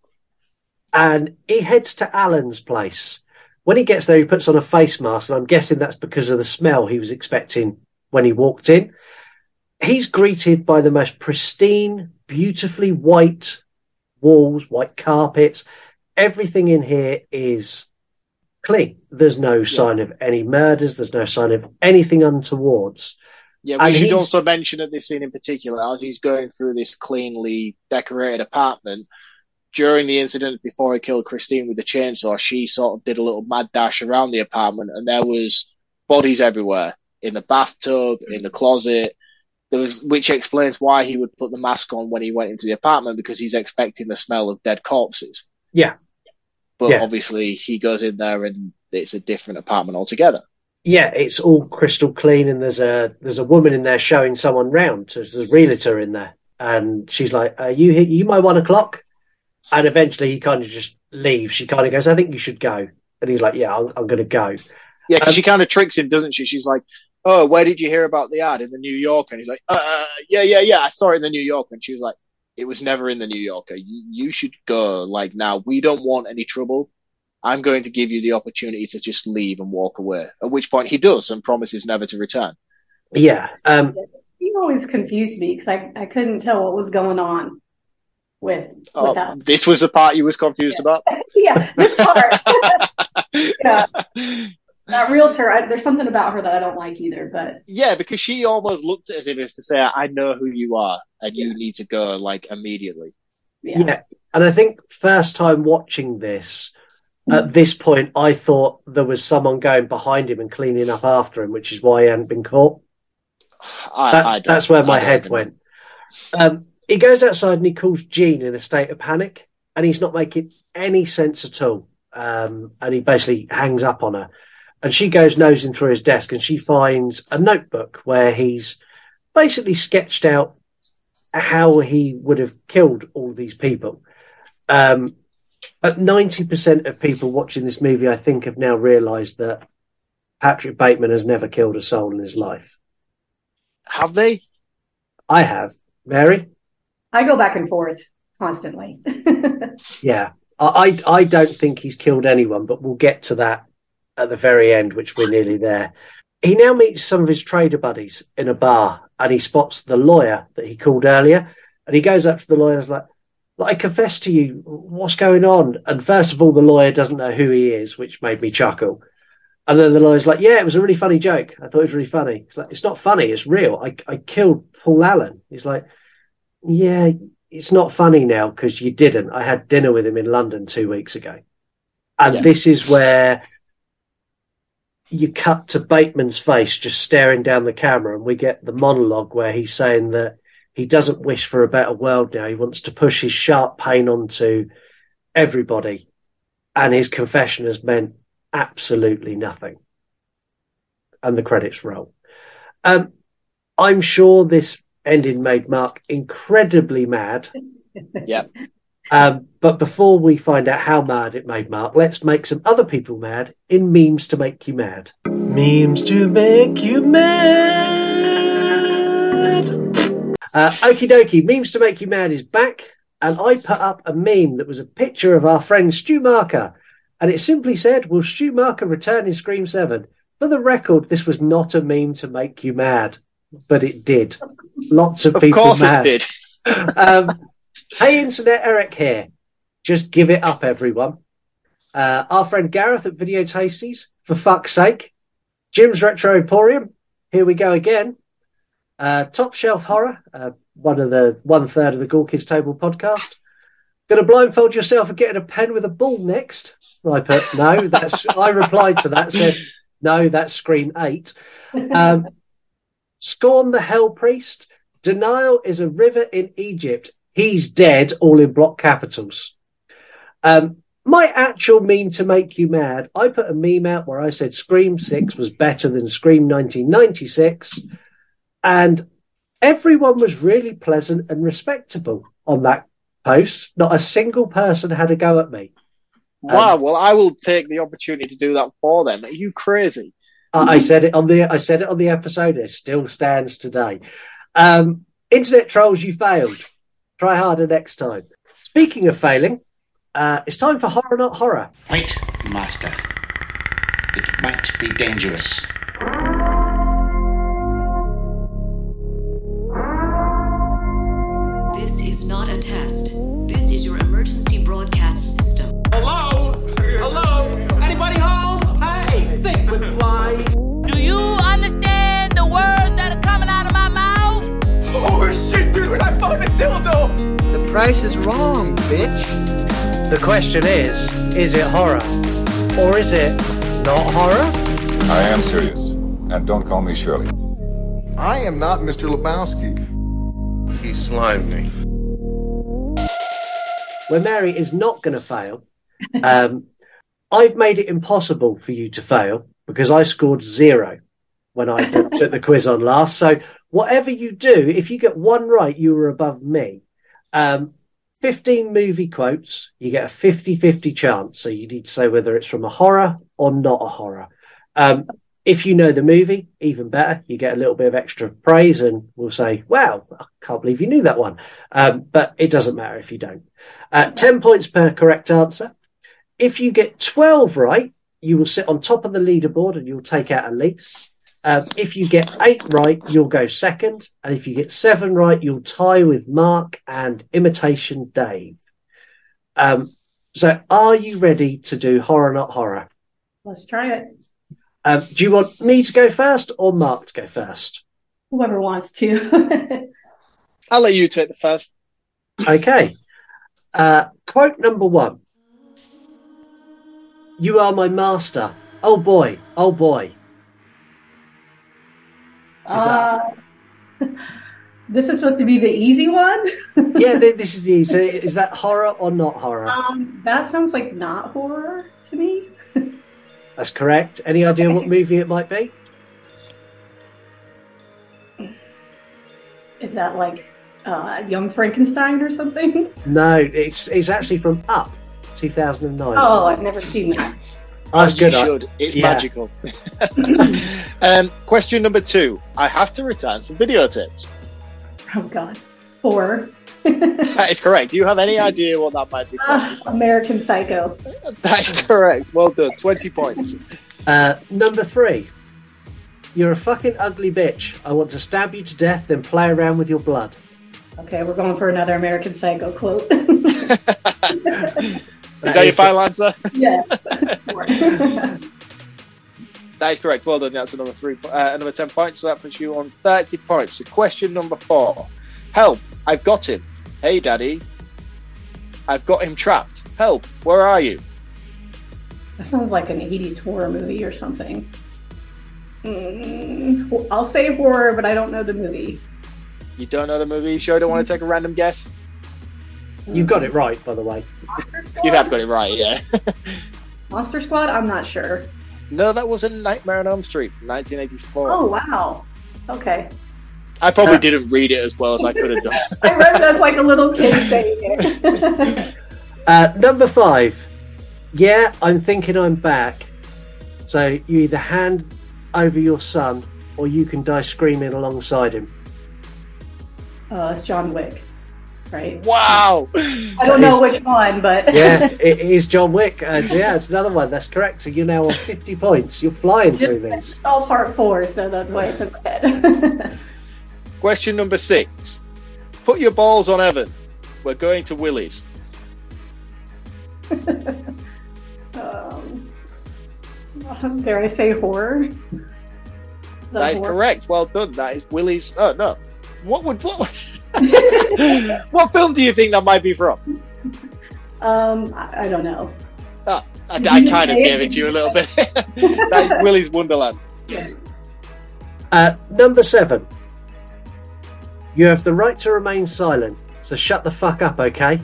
and he heads to Alan's place. When he gets there, he puts on a face mask, and I'm guessing that's because of the smell he was expecting when he walked in. He's greeted by the most pristine, beautifully white walls, white carpets. Everything in here is clean. There's no sign of any murders. There's no sign of anything untowards. Yeah, we And should also mention at this scene in particular, as he's going through this cleanly decorated apartment, during the incident before he killed Christine with the chainsaw, she sort of did a little mad dash around the apartment and there was bodies everywhere. In the bathtub, in the closet. There was which explains why he would put the mask on when he went into the apartment because he's expecting the smell of dead corpses. Yeah. But Yeah. obviously he goes in there and it's a different apartment altogether. Yeah, it's all crystal clean, and there's a there's a woman in there showing someone round. So There's a realtor in there, and she's like, "Are you here? You my one o'clock?" And eventually, he kind of just leaves. She kind of goes, "I think you should go," and he's like, "Yeah, I'm, I'm going to go." Yeah, 'cause Um, she kind of tricks him, doesn't she? She's like, "Oh, where did you hear about the ad in the New Yorker?" And he's like, "Uh, yeah, yeah, yeah, I saw it in the New Yorker." And she was like, "It was never in the New Yorker. You, you should go. Like now, we don't want any trouble. I'm going to give you the opportunity to just leave and walk away." At which point he does and promises never to return. Yeah, um, He always confused me because I, I couldn't tell what was going on with, with Oh, that. this was the part you was confused about. Yeah, this part. yeah, that realtor, I, there's something about her that I don't like either, but Yeah, because she almost looked at him as to say, "I know who you are, and you need to go like immediately." yeah. yeah, and I think first time watching this. At this point, I thought there was someone going behind him and cleaning up after him, which is why he hadn't been caught. I, That- I that's where my I head went. Um, he goes outside and he calls Jean in a state of panic, and he's not making any sense at all. Um, and he basically hangs up on her, and she goes nosing through his desk, and she finds a notebook where he's basically sketched out how he would have killed all these people. Um, but ninety percent of people watching this movie, I think, have now realised that Patrick Bateman has never killed a soul in his life. Have they? I have, Mary. I go back and forth constantly. Yeah, I, I I don't think he's killed anyone, but we'll get to that at the very end, which we're nearly there. He now meets some of his trader buddies in a bar, and he spots the lawyer that he called earlier, and he goes up to the lawyer and is like, "Like, I confess to you, what's going on?" And first of all, the lawyer doesn't know who he is, which made me chuckle. And then the lawyer's like, "Yeah, it was a really funny joke. I thought it was really funny." It's like, "It's not funny. It's real. I I killed Paul Allen." He's like, "Yeah, it's not funny now because you didn't. I had dinner with him in London two weeks ago. And Yeah. this is where you cut to Bateman's face just staring down the camera, and we get the monologue where he's saying that he doesn't wish for a better world now. He wants to push his sharp pain onto everybody. And his confession has meant absolutely nothing. And the credits roll. Um, I'm sure this ending made Mark incredibly mad. Yeah. Um, but before we find out how mad it made Mark, let's make some other people mad in memes to make you mad. Memes to make you mad. Uh, Okie dokie, memes to make you mad is back, and I put up a meme that was a picture of our friend Stu Macher, and it simply said, "Will Stu Macher return in Scream 7? For the record, this was not a meme to make you mad, but it did. Lots of, Of people course mad. it did. um, hey, Internet Eric here. Just give it up, everyone. Uh, our friend Gareth at Video Tasties, for fuck's sake. Jim's Retro Emporium, here we go again. Uh, Top Shelf Horror, uh, one of the one third of the Ghoul Kids Table podcast. Going to blindfold yourself and get a pen with a ball next. I put no. That's I replied to that. Said no. That's Scream Eight. Um, Scorn the Hell Priest. Denial is a river in Egypt. He's dead, all in block capitals. Um, my actual meme to make you mad, I put a meme out where I said Scream 6 was better than Scream 1996. And everyone was really pleasant and respectable on that post. Not a single person had a go at me. Wow. Well, I will take the opportunity to do that for them. Are you crazy? I I said it on the I said it on the episode. It still stands today. Um, internet trolls, you failed. Try harder next time. Speaking of failing, uh, it's time for horror not horror. Wait, Master. It might be dangerous. This is not a test. Price is wrong, bitch. The question is: Is it horror, or is it not horror? I am serious. And don't call me Shirley. I am not Mr. Lebowski. He slimed me. Where Mary is not going to fail. Um, I've made it impossible for you to fail because I scored zero when I did- took the quiz on last. So whatever you do, if you get one right, you were above me. Um, 15 movie quotes, you get a 50-50 chance. So you need to say whether it's from a horror or not a horror. Um, if you know the movie, even better. You get a little bit of extra praise and we'll say, wow, I can't believe you knew that one. Um, but it doesn't matter if you don't. Uh, 10 points per correct answer. If you get 12 right, you will sit on top of the leaderboard and you'll take out a lease. Um, if you get eight right, you'll go second. And if you get seven right, you'll tie with Mark and Imitation Dave. Um, so are you ready to do horror, not horror? Let's try it. Um, do you want me to go first or Mark to go first? Whoever wants to. I'll let you take the first. Okay. Uh, quote number one. You are my master. Oh boy. Oh boy. Uh, this is supposed to be the easy one. Yeah, this is easy. Is that horror or not horror? um, that sounds like not horror to me. That's correct. Any idea what movie it might be? Is that like uh, Young Frankenstein or something? No, it's it's actually from Up, 2009. Oh, I've never seen that. That's good. I- should. It's yeah. magical. um, question number two. I have to return some video videotapes. Oh God, horror. That is correct. Do you have any idea what that might be? Ah, American Psycho. That is correct. Well done. 20 points. Uh, number three. You're a fucking ugly bitch. I want to stab you to death, then play around with your blood. Okay, we're going for another American Psycho quote. Is that your is the- final answer? yeah. That is correct. Well done. That's another three, uh, another ten points. So that puts you on thirty points. So question number four. Help! I've got him. Hey, Daddy. I've got him trapped. Help! Where are you? That sounds like an 80s horror movie or something. Mm, I'll say horror, but I don't know the movie. You don't know the movie. You sure don't want to take a random guess? You got it right, by the way. You have got it right. Yeah. Monster Squad? I'm not sure. no, that was a Nightmare on Elm Street 1984. Oh, wow. Okay. I probably Uh, didn't read it as well as I could have done. I read that as like a little kid saying it. Uh, number five. Yeah, I'm thinking I'm back. So you either hand over your son or you can die screaming alongside him. uh, it's John Wick, right? wow. I don't know which one, but Yeah, it is John Wick. Uh, yeah, it's another one. That's correct. So you're now on 50 points. You're flying through this. it's all part four, so that's why it's in my head. Question number six. Put your balls on Evan. We're going to Willie's. um, dare I say horror? The That is horror- correct. Well done. That is Willie's. Oh no. What would what? what film do you think that might be from? Um, I, I don't know. Ah, I, I kind of gave it to you a little bit. that is Willie's Wonderland. Uh, number seven. You have the right to remain silent, so shut the fuck up, okay?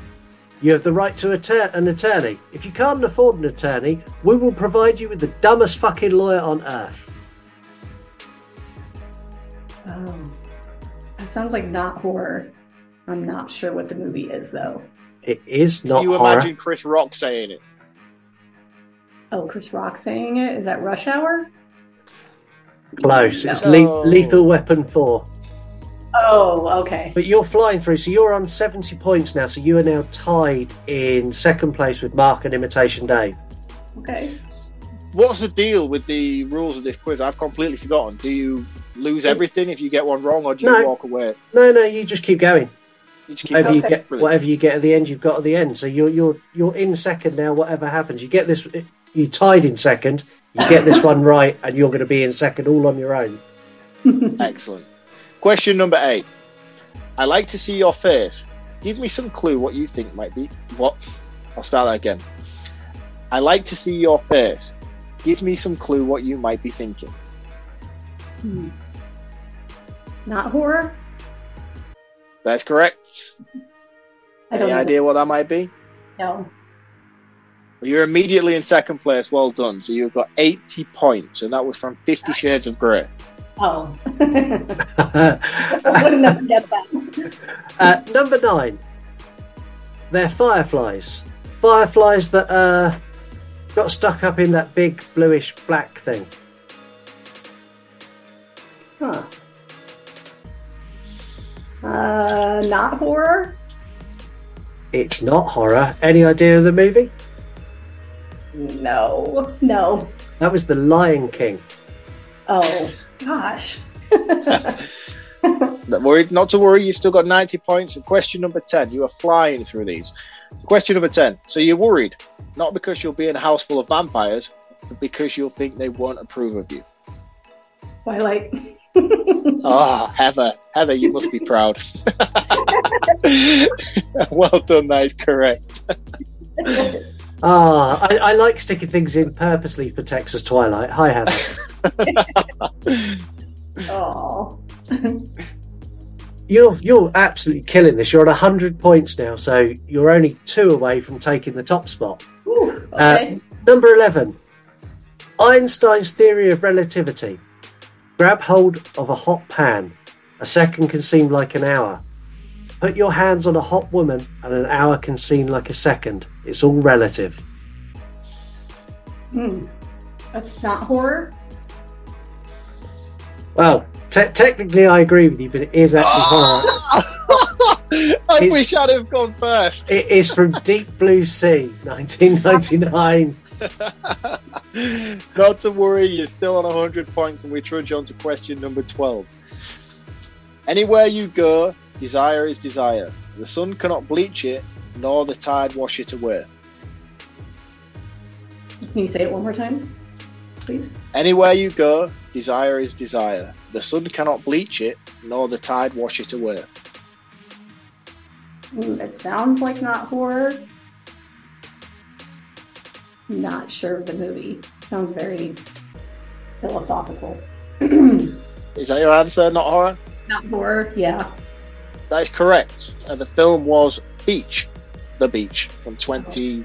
You have the right to atter- an attorney. If you can't afford an attorney, we will provide you with the dumbest fucking lawyer on earth. Um, that sounds like not horror. I'm not sure what the movie is though. It is not Can you horror. imagine Chris Rock saying it? Oh, Chris Rock saying it. Is that Rush Hour? Close. It's No. le- Lethal Weapon 4. Oh, okay. But you're flying through, so you're on 70 points now, so you are now tied in second place with Mark and Imitation Dave. Okay. What's the deal with the rules of this quiz? I've completely forgotten. Do you lose everything if you get one wrong, or do you No. walk away? No, no, you just keep going. You just keep Whatever you get, Brilliant. whatever you get at the end, you've got at the end. So you're you're you're in second now. Whatever happens, you get this. You tied in second. You get this one right, and you're going to be in second all on your own. Excellent. Question number eight. I like to see your face. Give me some clue what you think might be. What? I'll start that again. I like to see your face. Give me some clue what you might be thinking. Hmm. Not horror? That's correct. I don't Any know. idea what that might be? No. Well, you're immediately in second place. Well done. So you've got 80 points, and that was from Fifty Shades of Grey. Oh. I would never get that. Uh, number nine. They're fireflies. Fireflies that uh, got stuck up in that big bluish black thing. Huh. Uh, not horror? It's not horror. Any idea of the movie? No. No. That was The Lion King. Oh, gosh. Not worried, not to worry, you still got 90 points. And question number 10, you are flying through these. Question number 10, so you're worried, not because you'll be in a house full of vampires, but because you'll think they won't approve of you. Twilight. Ah, Heather, Heather, you must be proud. well done, that is correct. Ah, I, I like sticking things in purposely for Texas Twilight. Hi, Heather. Oh. you're you're absolutely killing this. You're on hundred points now, so you're only two away from taking the top spot. Ooh, Uh, okay. number eleven, Einstein's theory of relativity. Grab hold of a hot pan. A second can seem like an hour. Put your hands on a hot woman, and an hour can seem like a second. It's all relative. Hmm. That's not horror? Well, te- technically, I agree with you, but it is actually horror. I It's- wish I'd have gone first. It is from Deep Blue Sea, 1999. Not to worry, you're still on 100 points, and we trudge on to question number 12. Anywhere you go, desire is desire. The sun cannot bleach it, nor the tide wash it away. Can you say it one more time, please? Anywhere you go, desire is desire. The sun cannot bleach it, nor the tide wash it away. It sounds like not horror. Not sure of the movie. Sounds very philosophical. Is that your answer, not horror? not horror, yeah. That is correct. Uh, the film was Beach, The Beach, from 20.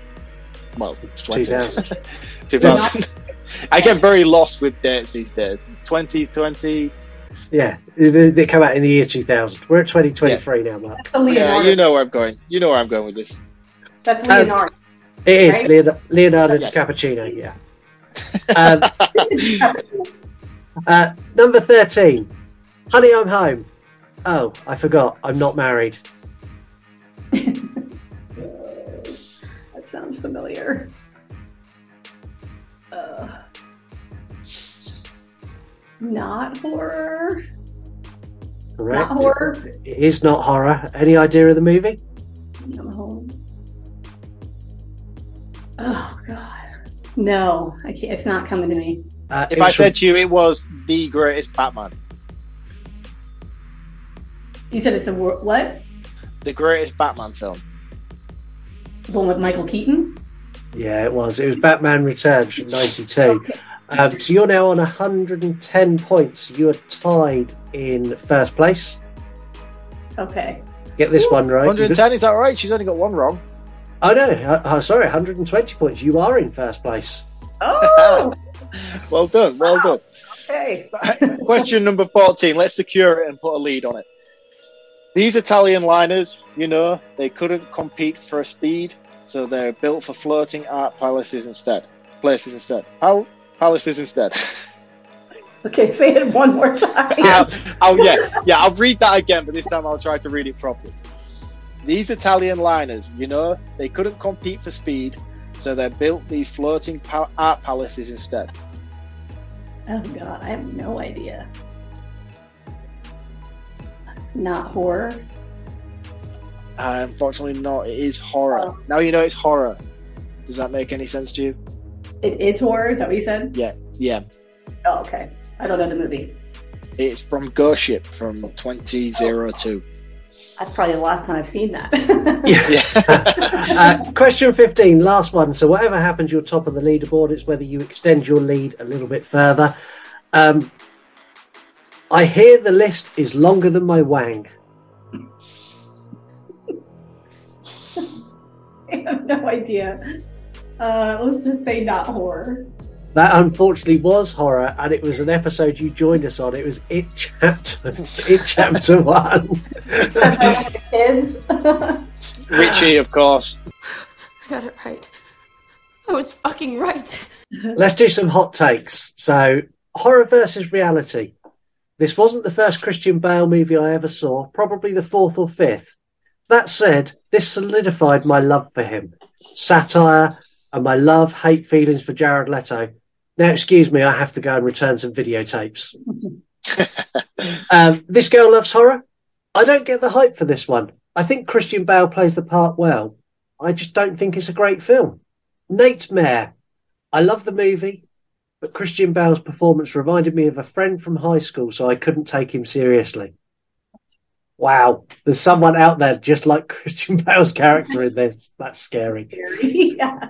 Well, 20. 2000. 2000. I get very lost with dates these days. It's 2020. Yeah, they, they come out in the year 2000. We're at 2023 now, Mark. That's the Yeah, you know where I'm going. You know where I'm going with this. That's Um, Leonardo. It is Right? Leonardo, Leonardo Yes. DiCappuccino, yeah. Um, uh, number 13, Honey, I'm Home. Oh, I forgot. I'm not married. that sounds familiar. Uh, not horror. Correct. Not horror. It is not horror. Any idea of the movie? I'm home. Oh God. No, I can't. It's not coming to me. Uh, If I said to you it was the greatest Batman, You said it's a wor- what? the greatest Batman film. The one with Michael Keaton? Yeah, it was. It was Batman Returns from 92. Um, so you're now on 110 points. You are tied in first place. Okay. Get this one right. 110, is that right? She's only got one wrong. Oh no, uh, uh, sorry, 120 points. You are in first place. Oh, Well done, well done. okay. Question number 14. Let's secure it and put a lead on it. These Italian liners, you know, they couldn't compete for speed, so they're built for floating art palaces instead. places instead. How palaces instead. Okay, say it one more time. I'll, I'll- yeah, yeah. I'll read that again, but this time I'll try to read it properly. These Italian liners, you know, they couldn't compete for speed, so they built these floating pa- art palaces instead. Oh god, I have no idea. Not horror. Uh, unfortunately, not. It is horror. Oh. Now you know it's horror. Does that make any sense to you? It is horror. Is that what you said? Yeah, yeah. Oh, okay. I don't know the movie. It's from Ghost Ship from 2002. That's probably the last time I've seen that. uh, question 15, last one. So, whatever happens, you're top of the leaderboard. It's whether you extend your lead a little bit further. Um, I hear the list is longer than my wang. I have no idea. Uh, let's just say not horror. That unfortunately was horror, and it was an episode you joined us on. It was It Chapter, It Chapter 1. Kids. Richie, of course. I got it right. I was fucking right. Let's do some hot takes. So, horror versus reality. This wasn't the first Christian Bale movie I ever saw, probably the fourth or fifth. That said, this solidified my love for him, satire, and my love hate feelings for Jared Leto. Now, excuse me, I have to go and return some videotapes. um, this girl loves horror. I don't get the hype for this one. I think Christian Bale plays the part well. I just don't think it's a great film. Nate Mayer. I love the movie, but Christian Bale's performance reminded me of a friend from high school, so I couldn't take him seriously. Wow, there's someone out there just like Christian Bale's character in this. That's scary. yeah.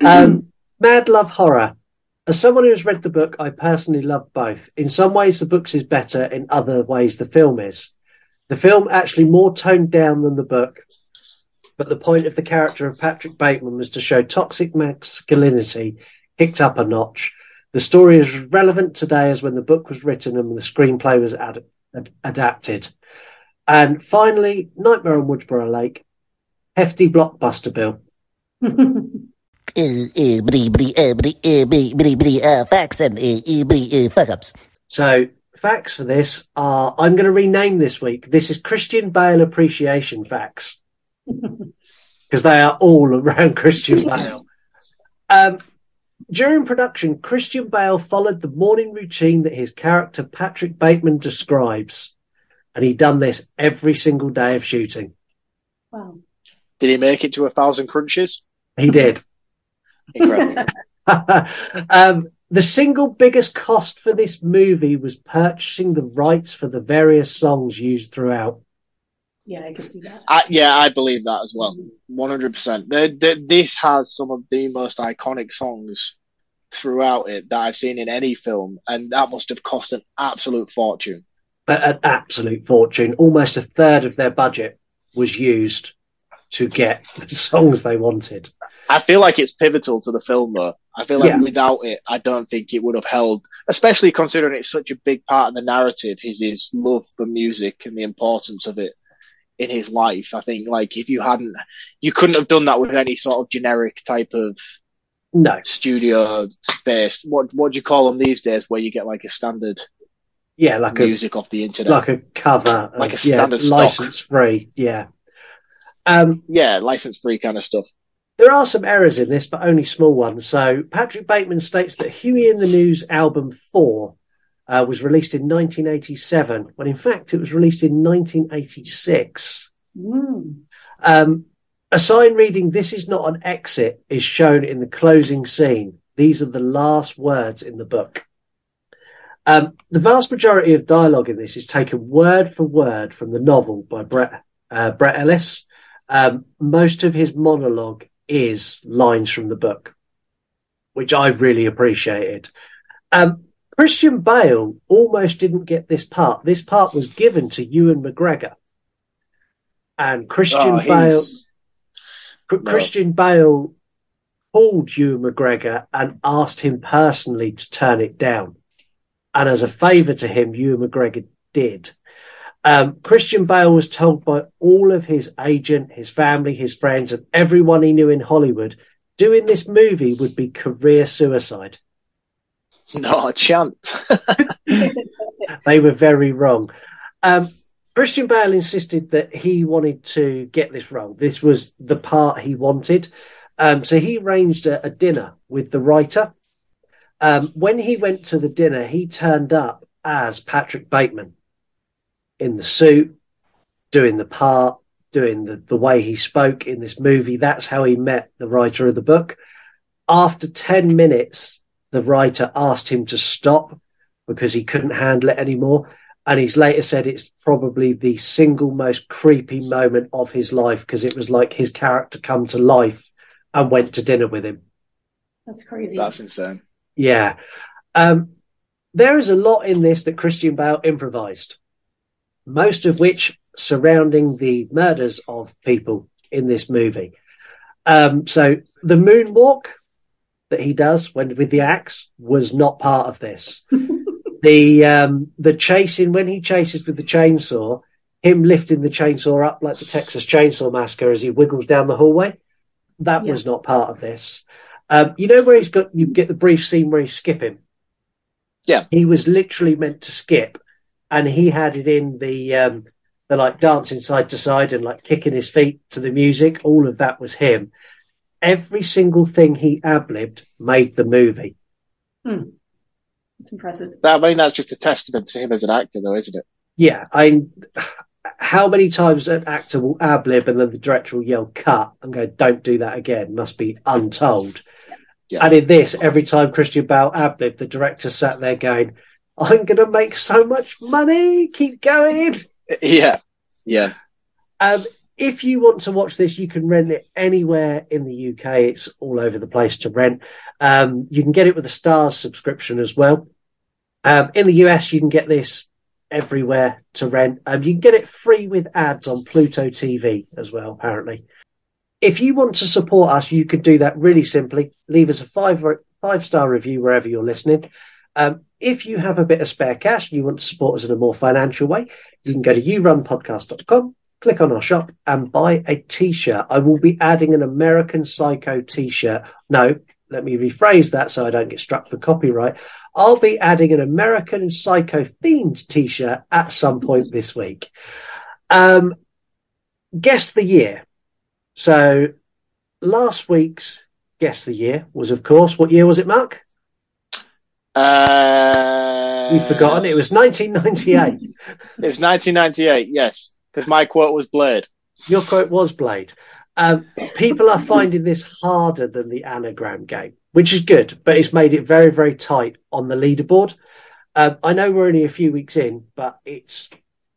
Um, Mad Love Horror. As someone who has read the book, I personally love both. In some ways, the books is better. In other ways, the film is. The film actually more toned down than the book, but the point of the character of Patrick Bateman was to show toxic masculinity kicked up a notch. The story is relevant today as when the book was written and the screenplay was ad- ad- adapted. And finally, Nightmare on Woodsboro Lake. Hefty blockbuster bill. facts and fuck ups. So facts for this are I'm going to rename this week. This is Christian Bale appreciation facts because they are all around Christian Bale. Um, during production, Christian Bale followed the morning routine that his character Patrick Bateman describes, and he done this every single day of shooting. Wow. Did he make it to a thousand crunches? He did. Incredible. um, the single biggest cost for this movie was purchasing the rights for the various songs used throughout. Yeah, I can see that. I, yeah, I believe that as well. 100%. The, the, this has some of the most iconic songs throughout it that I've seen in any film, and that must have cost an absolute fortune. An absolute fortune. Almost a third of their budget was used to get the songs they wanted. I feel like it's pivotal to the film, though. I feel like Yeah. without it, I don't think it would have held, especially considering it's such a big part of the narrative, his, his love for music and the importance of it in his life. I think, like, if you hadn't, you couldn't have done that with any sort of generic type of No. studio based. What what do you call them these days, where you get like a standard Yeah, like music off the internet, like a cover, Like of- a standard stock. license free. Yeah. Um, yeah, license free kind of stuff. There are some errors in this, but only small ones. So Patrick Bateman states that Huey in the News album 4 uh, was released in 1987, when in fact it was released in 1986. Mm. Um, a sign reading, This is not an exit, is shown in the closing scene. These are the last words in the book. Um, the vast majority of dialogue in this is taken word for word from the novel by Bret, uh, Bret Ellis. Um, most of his monologue is lines from the book, which I've really appreciated. Um, Christian Bale almost didn't get this part. This part was given to Ewan McGregor. And Christian Oh, Bale, Cr- Christian Bale called Ewan McGregor and asked him personally to turn it down. And as a favour to him, Ewan McGregor did. Um, Christian Bale was told by all of his agent, his family, his friends, and everyone he knew in Hollywood doing this movie would be career suicide. Not a chance. they were very wrong. Um, Christian Bale insisted that he wanted to get this role. This was the part he wanted. Um, so he arranged a, a, dinner with the writer. Um, when he went to the dinner, he turned up as Patrick Bateman in the suit, doing the part, doing the, the way he spoke in this movie. That's how he met the writer of the book. After 10 minutes, the writer asked him to stop because he couldn't handle it anymore. And he's later said it's probably the single most creepy moment of his life because it was like his character come to life and went to dinner with him. That's crazy. That's insane. Yeah. Um, there is a lot in this that Christian Bale improvised, most of which surrounding the murders of people in this movie. Um, so the moonwalk that he does when with the axe was not part of this. the um, the chasing when he chases with the chainsaw, him lifting the chainsaw up like the Texas Chainsaw Massacre as he wiggles down the hallway, that yeah. was not part of this. Um, you know where he's got you get the brief scene where he's skipping. Yeah, he was literally meant to skip, and he had it in the um, the like dancing side to side and like kicking his feet to the music. All of that was him. Every single thing he ablibbed made the movie. Hmm. It's impressive. That, I mean, that's just a testament to him as an actor, though, isn't it? Yeah, I. Mean how many times an actor will ablib and then the director will yell "cut" and go, "Don't do that again." Must be untold. Yeah. And in this, every time Christian Bale ad the director sat there going, "I'm going to make so much money. Keep going." Yeah, yeah. Um, if you want to watch this, you can rent it anywhere in the UK. It's all over the place to rent. Um, you can get it with a Starz subscription as well. Um, in the US, you can get this everywhere to rent. Um, you can get it free with ads on Pluto TV as well, apparently. If you want to support us, you can do that really simply. Leave us a five five star review wherever you're listening. Um, if you have a bit of spare cash and you want to support us in a more financial way, you can go to yourunpodcast.com click on our shop and buy a t-shirt. I will be adding an American Psycho t-shirt. No, let me rephrase that so I don't get struck for copyright. I'll be adding an American Psycho themed t-shirt at some point this week. Um, guess the year. So last week's guess the year was, of course, what year was it, Mark? Uh, You've forgotten. It was 1998. it was 1998. Yes because my quote was Blade. Your quote was Blade. Um, people are finding this harder than the anagram game, which is good, but it's made it very, very tight on the leaderboard. Um, I know we're only a few weeks in, but it's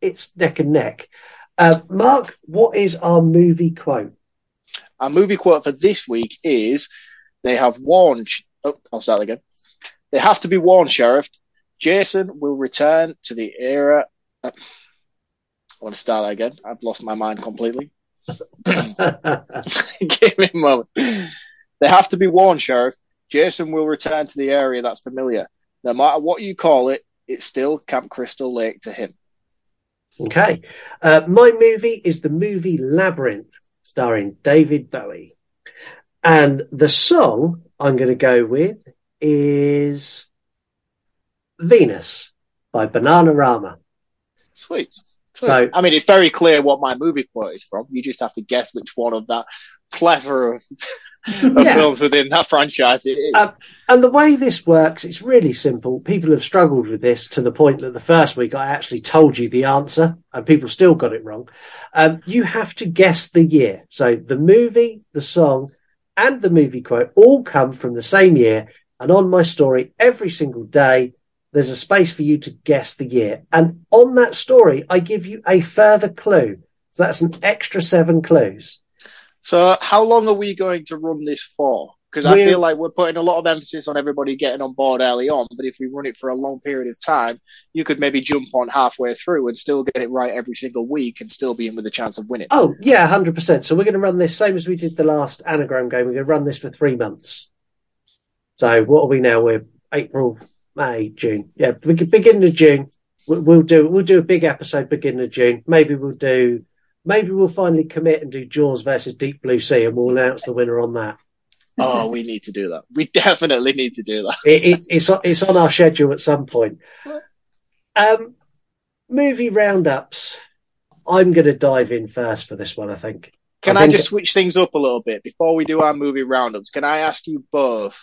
it's neck and neck. Uh, Mark, what is our movie quote? Our movie quote for this week is: "They have warned." Oh, I'll start again. They have to be warned, Sheriff. Jason will return to the era. I want to start that again. I've lost my mind completely. Give me a moment. They have to be warned, Sheriff. Jason will return to the area that's familiar. No matter what you call it, it's still Camp Crystal Lake to him. Okay. Uh, my movie is the movie Labyrinth, starring David Bowie. And the song I'm going to go with is Venus by Banana Bananarama. Sweet. So, I mean, it's very clear what my movie quote is from. You just have to guess which one of that plethora of, of yeah. films within that franchise it is. Uh, and the way this works, it's really simple. People have struggled with this to the point that the first week I actually told you the answer, and people still got it wrong. Um, you have to guess the year. So the movie, the song, and the movie quote all come from the same year. And on my story, every single day, there's a space for you to guess the year. And on that story, I give you a further clue. So that's an extra seven clues. So how long are we going to run this for? Because I feel like we're putting a lot of emphasis on everybody getting on board early on, but if we run it for a long period of time, you could maybe jump on halfway through and still get it right every single week and still be in with a chance of winning. Oh, yeah, 100%. So we're going to run this same as we did the last anagram game. We're going to run this for three months. So what are we now? We're April, May, June. Yeah, beginning of June. We'll do we'll do a big episode beginning of June. Maybe we'll do maybe we'll finally commit and do Jaws versus Deep Blue Sea, and we'll announce the winner on that. Oh, we need to do that. We definitely need to do that. It, it, it's on- it's on our schedule at some point. Um, movie roundups. I'm going to dive in first for this one. I think. Can I I, think- just switch things up a little bit before we do our movie roundups? Can I ask you both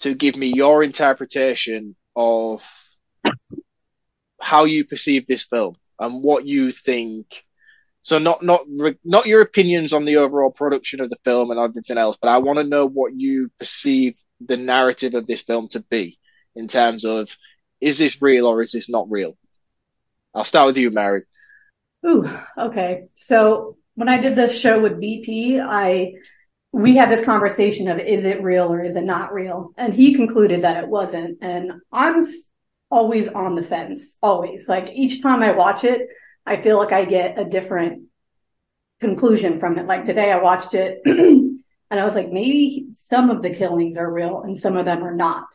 to give me your interpretation of how you perceive this film and what you think? So not not not your opinions on the overall production of the film and everything else, but I want to know what you perceive the narrative of this film to be in terms of is this real or is this not real? I'll start with you, Mary. Ooh, okay. So when I did this show with BP, I we had this conversation of is it real or is it not real? And he concluded that it wasn't. And I'm always on the fence, always. Like each time I watch it, I feel like I get a different conclusion from it. Like today I watched it and I was like, maybe some of the killings are real and some of them are not.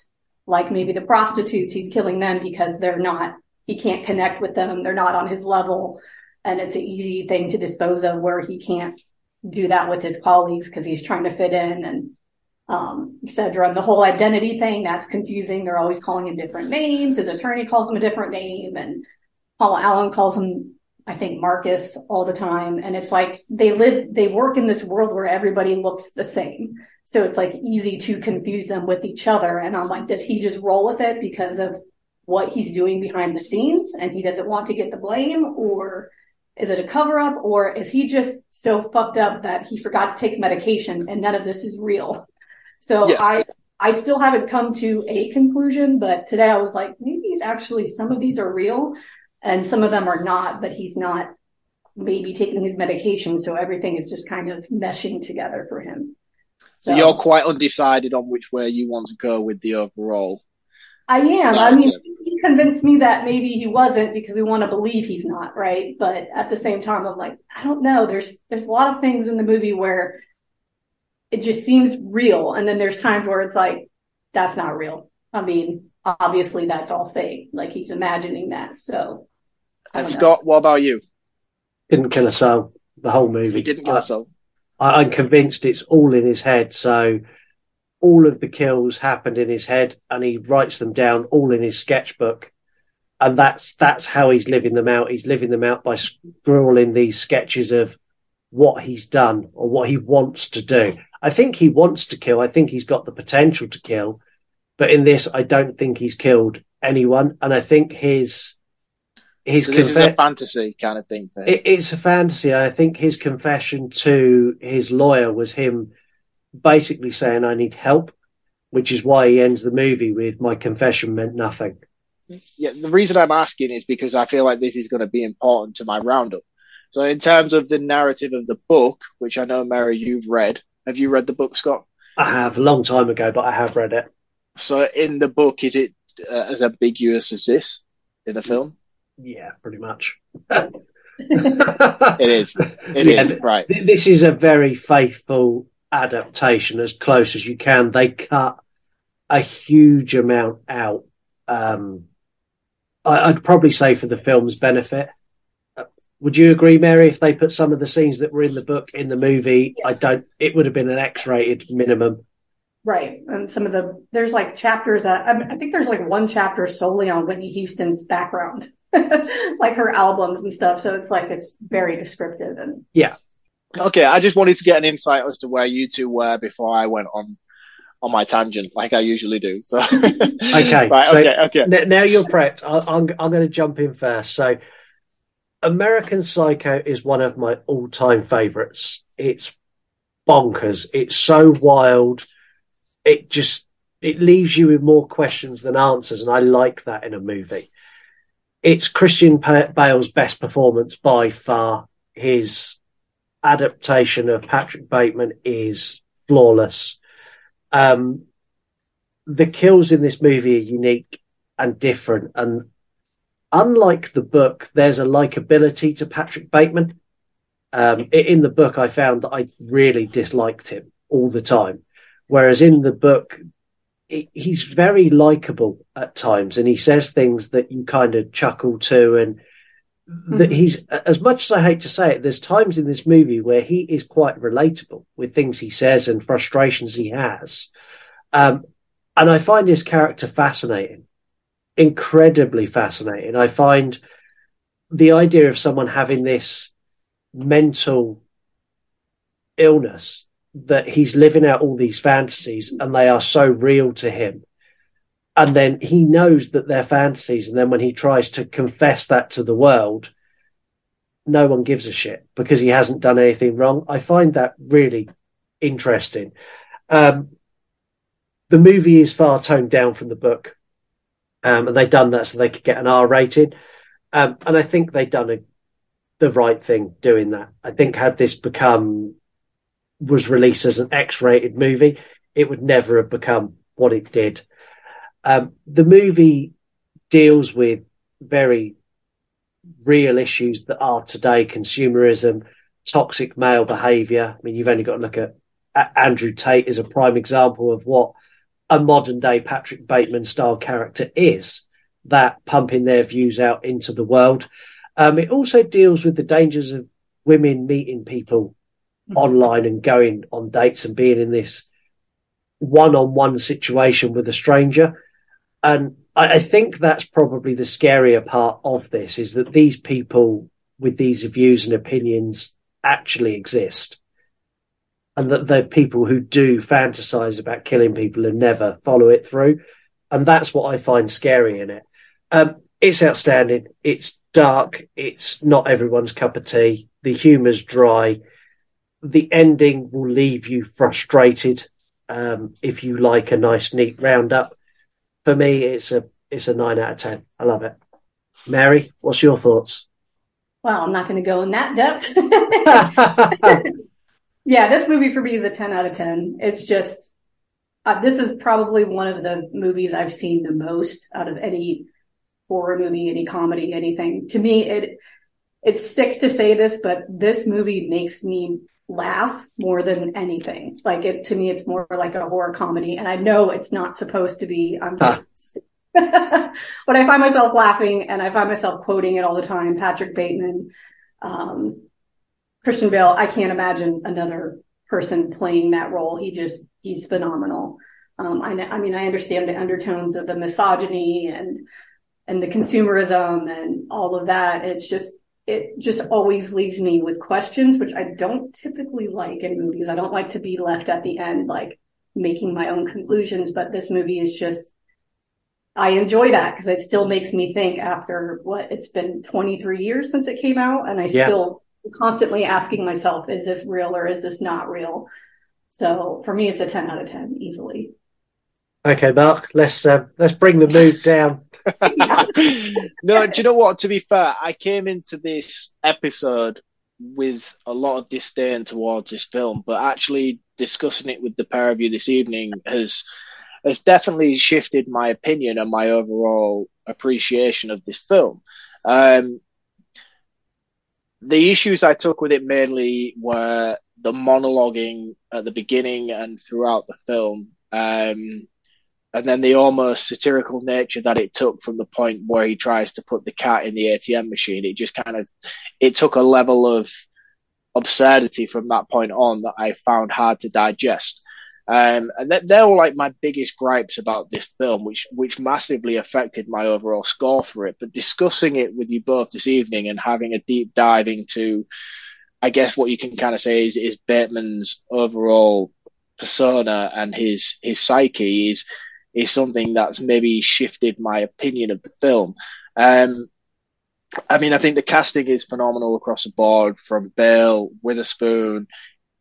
Like maybe the prostitutes, he's killing them because they're not, he can't connect with them. They're not on his level. And it's an easy thing to dispose of where he can't do that with his colleagues because he's trying to fit in and um, et cetera. And the whole identity thing, that's confusing. They're always calling him different names. His attorney calls him a different name and Paul Allen calls him, I think, Marcus all the time. And it's like they live, they work in this world where everybody looks the same. So it's like easy to confuse them with each other. And I'm like, does he just roll with it because of what he's doing behind the scenes and he doesn't want to get the blame or is it a cover up or is he just so fucked up that he forgot to take medication and none of this is real? So Yeah. I, I still haven't come to a conclusion, but today I was like, maybe he's actually, some of these are real and some of them are not, but he's not maybe taking his medication. So everything is just kind of meshing together for him. So you're quite undecided on which way you want to go with the overall. I am. I mean, he convinced me that maybe he wasn't because we want to believe he's not, right? But at the same time, I'm like, I don't know. There's there's a lot of things in the movie where it just seems real, and then there's times where it's like, that's not real. I mean, obviously that's all fake. Like he's imagining that. So And don't know. Scott, what about you? Didn't kill a soul. The whole movie. He didn't kill I- us all. I, I'm convinced it's all in his head. So all of the kills happened in his head, and he writes them down all in his sketchbook. And that's that's how he's living them out. He's living them out by scrawling these sketches of what he's done or what he wants to do. I think he wants to kill. I think he's got the potential to kill, but in this, I don't think he's killed anyone. And I think his his So this is a fantasy kind of thing. thing. it, it's a fantasy. I think his confession to his lawyer was him basically saying, I need help, which is why he ends the movie with my confession meant nothing. yeah, the reason I'm asking is because I feel like this is going to be important to my roundup. So, in terms of the narrative of the book, which I know, Mary, you've read, have you read the book, Scott? I have a long time ago, but I have read it. So, in the book, is it uh, as ambiguous as this in the film? Yeah, pretty much. It is. It Yeah, is right. th- This is a very faithful adaptation, as close as you can. They cut a huge amount out. Um, I, I'd probably say for the film's benefit. Uh, Would you agree, Mary? If they put some of the scenes that were in the book in the movie, I don't. It would have been an X-rated minimum. Right. And some of the, there's like chapters, uh, I, mean, I think there's like one chapter solely on Whitney Houston's background, like her albums and stuff. So it's like, it's very descriptive and Yeah, Okay, I just wanted to get an insight as to where you two were before I went on on my tangent, like I usually do. So, Okay. right, so okay, okay. n- now you're prepped. I, I'm I'm going to jump in first. So, American Psycho is one of my all-time favorites. It's bonkers. It's so wild. It just it leaves you with more questions than answers, and I like that in a movie. It's Christian Bale's best performance by far. His adaptation of Patrick Bateman is flawless. Um, the kills in this movie are unique and different. And unlike the book, there's a likability to Patrick Bateman. Um, in the book, I found that I really disliked him all the time. Whereas in the book, he's very likable at times and he says things that you kind of chuckle to and that he's as much as I hate to say it, there's times in this movie where he is quite relatable with things he says and frustrations he has. Um, and I find his character fascinating, incredibly fascinating. I find the idea of someone having this mental illness that he's living out all these fantasies and they are so real to him. And then he knows that they're fantasies. And then when he tries to confess that to the world, no one gives a shit because he hasn't done anything wrong. I find that really interesting. Um, the movie is far toned down from the book. Um, and they've done that so they could get an R rating. Um, and I think they've done a, the right thing doing that. I think had this become was released as an X-rated movie, it would never have become what it did. Um, the movie deals with very real issues that are today: consumerism, toxic male behaviour. I mean, you've only got to look at, at Andrew Tate as a prime example of what a modern day Patrick Bateman style character is. That pumping their views out into the world. Um, it also deals with the dangers of women meeting people mm-hmm. online and going on dates and being in this one-on-one situation with a stranger. And I, I think that's probably the scarier part of this is that these people with these views and opinions actually exist and that the people who do fantasize about killing people and never follow it through. And that's what I find scary in it. Um, it's outstanding. It's dark. It's not everyone's cup of tea. The humor's dry. The ending will leave you frustrated um, if you like a nice, neat roundup. For me, it's a it's a nine out of ten. I love it. Mary, what's your thoughts? Well, I'm not going to go in that depth. yeah, this movie for me is a 10 out of 10. It's just, uh, this is probably one of the movies I've seen the most out of any horror movie, any comedy, anything. To me, it it's sick to say this, but this movie makes me laugh more than anything. Like it to me, it's more like a horror comedy, and I know it's not supposed to be. I'm just. but I find myself laughing and I find myself quoting it all the time. Patrick Bateman, um, Christian Bale. I can't imagine another person playing that role. He just, he's phenomenal. Um, I, I mean, I understand the undertones of the misogyny and and the consumerism and all of that. It's just, it just always leaves me with questions, which I don't typically like in movies. I don't like to be left at the end, like making my own conclusions, but this movie is just, I enjoy that because it still makes me think after what it's been 23 years since it came out. And I yeah. still constantly asking myself, is this real or is this not real? So for me, it's a 10 out of 10 easily. Okay, Mark, let's uh, let's bring the mood down. No, do you know what? To be fair, I came into this episode with a lot of disdain towards this film, but actually discussing it with the pair of you this evening has has definitely shifted my opinion and my overall appreciation of this film. Um, the issues I took with it mainly were the monologuing at the beginning and throughout the film. Um, and then the almost satirical nature that it took from the point where he tries to put the cat in the ATM machine. It just kind of, it took a level of absurdity from that point on that I found hard to digest. Um, and that, they're all like my biggest gripes about this film, which, which massively affected my overall score for it. But discussing it with you both this evening and having a deep dive into, I guess what you can kind of say is, is Bateman's overall persona and his, his psyche is, is something that's maybe shifted my opinion of the film. Um, I mean, I think the casting is phenomenal across the board from Bale, Witherspoon,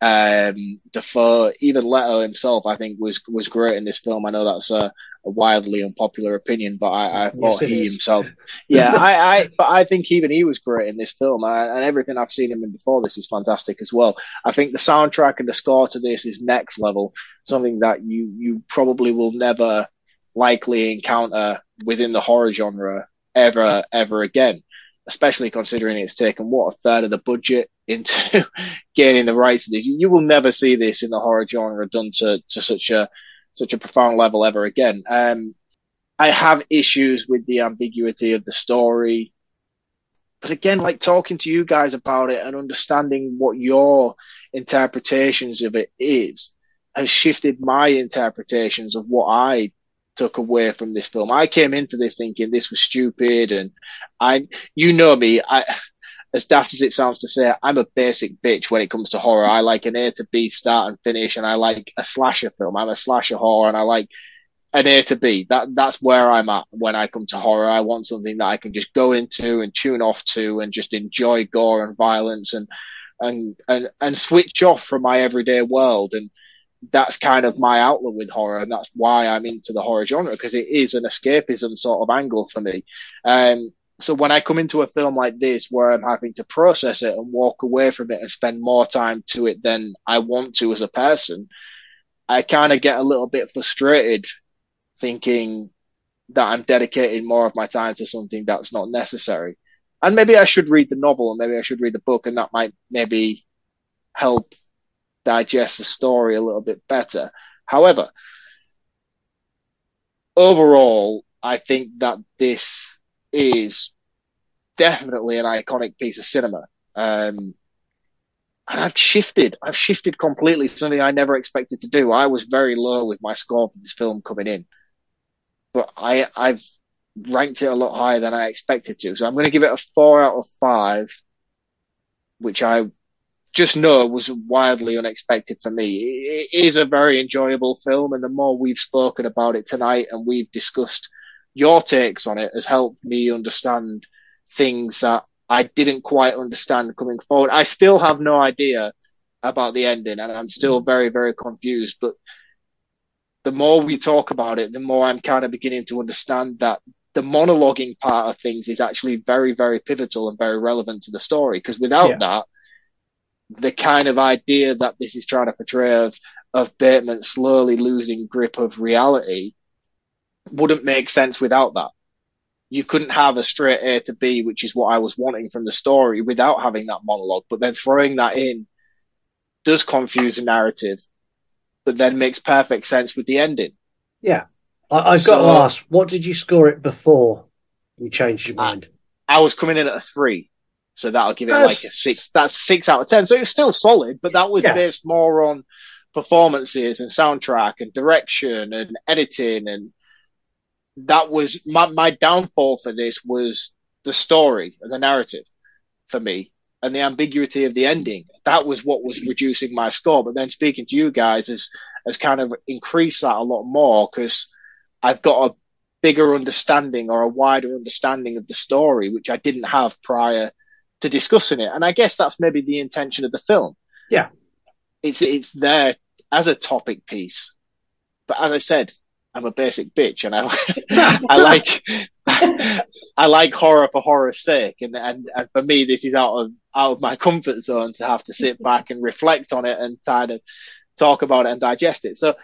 um, Dafoe, even Leto himself, I think was was great in this film. I know that's a, a wildly unpopular opinion, but I, I thought yes, he is. himself, yeah, I, I, but I think even he was great in this film, I, and everything I've seen him in before this is fantastic as well. I think the soundtrack and the score to this is next level, something that you you probably will never likely encounter within the horror genre ever ever again especially considering it's taken what a third of the budget into gaining the rights to this. You, will never see this in the horror genre done to, to such a such a profound level ever again. Um, I have issues with the ambiguity of the story. but again, like talking to you guys about it and understanding what your interpretations of it is has shifted my interpretations of what I took away from this film. I came into this thinking this was stupid and I, you know me, I, as daft as it sounds to say, I'm a basic bitch when it comes to horror. I like an A to B start and finish and I like a slasher film. I'm a slasher horror and I like an A to B. That, that's where I'm at when I come to horror. I want something that I can just go into and tune off to and just enjoy gore and violence and, and, and, and switch off from my everyday world. And, that's kind of my outlook with horror, and that's why I'm into the horror genre because it is an escapism sort of angle for me. Um, so when I come into a film like this where I'm having to process it and walk away from it and spend more time to it than I want to as a person, I kind of get a little bit frustrated thinking that I'm dedicating more of my time to something that's not necessary. And maybe I should read the novel and maybe I should read the book and that might maybe help digest the story a little bit better. However, overall, I think that this is definitely an iconic piece of cinema. Um, and I've shifted. I've shifted completely. Something I never expected to do. I was very low with my score for this film coming in, but I I've ranked it a lot higher than I expected to. So I'm going to give it a four out of five, which I just know was wildly unexpected for me. It is a very enjoyable film, and the more we've spoken about it tonight and we've discussed your takes on it, has helped me understand things that I didn't quite understand coming forward. I still have no idea about the ending, and I'm still very, very confused. But the more we talk about it, the more I'm kind of beginning to understand that the monologuing part of things is actually very, very pivotal and very relevant to the story. Because without yeah. that, the kind of idea that this is trying to portray of, of Bateman slowly losing grip of reality wouldn't make sense without that. You couldn't have a straight A to B, which is what I was wanting from the story without having that monologue. But then throwing that in does confuse the narrative, but then makes perfect sense with the ending. Yeah. I, have got so, to ask, what did you score it before you changed your mind? I, I was coming in at a three. So that'll give it that's, like a six. That's six out of ten. So it's still solid, but that was yeah. based more on performances and soundtrack and direction and editing, and that was my my downfall for this was the story and the narrative for me and the ambiguity of the ending. That was what was reducing my score. But then speaking to you guys has has kind of increased that a lot more because I've got a bigger understanding or a wider understanding of the story, which I didn't have prior to discussing it. And I guess that's maybe the intention of the film. Yeah. It's, it's there as a topic piece. But as I said, I'm a basic bitch and I, I like, I like horror for horror's sake. And, and, and for me, this is out of, out of my comfort zone to have to sit back and reflect on it and kind of talk about it and digest it. So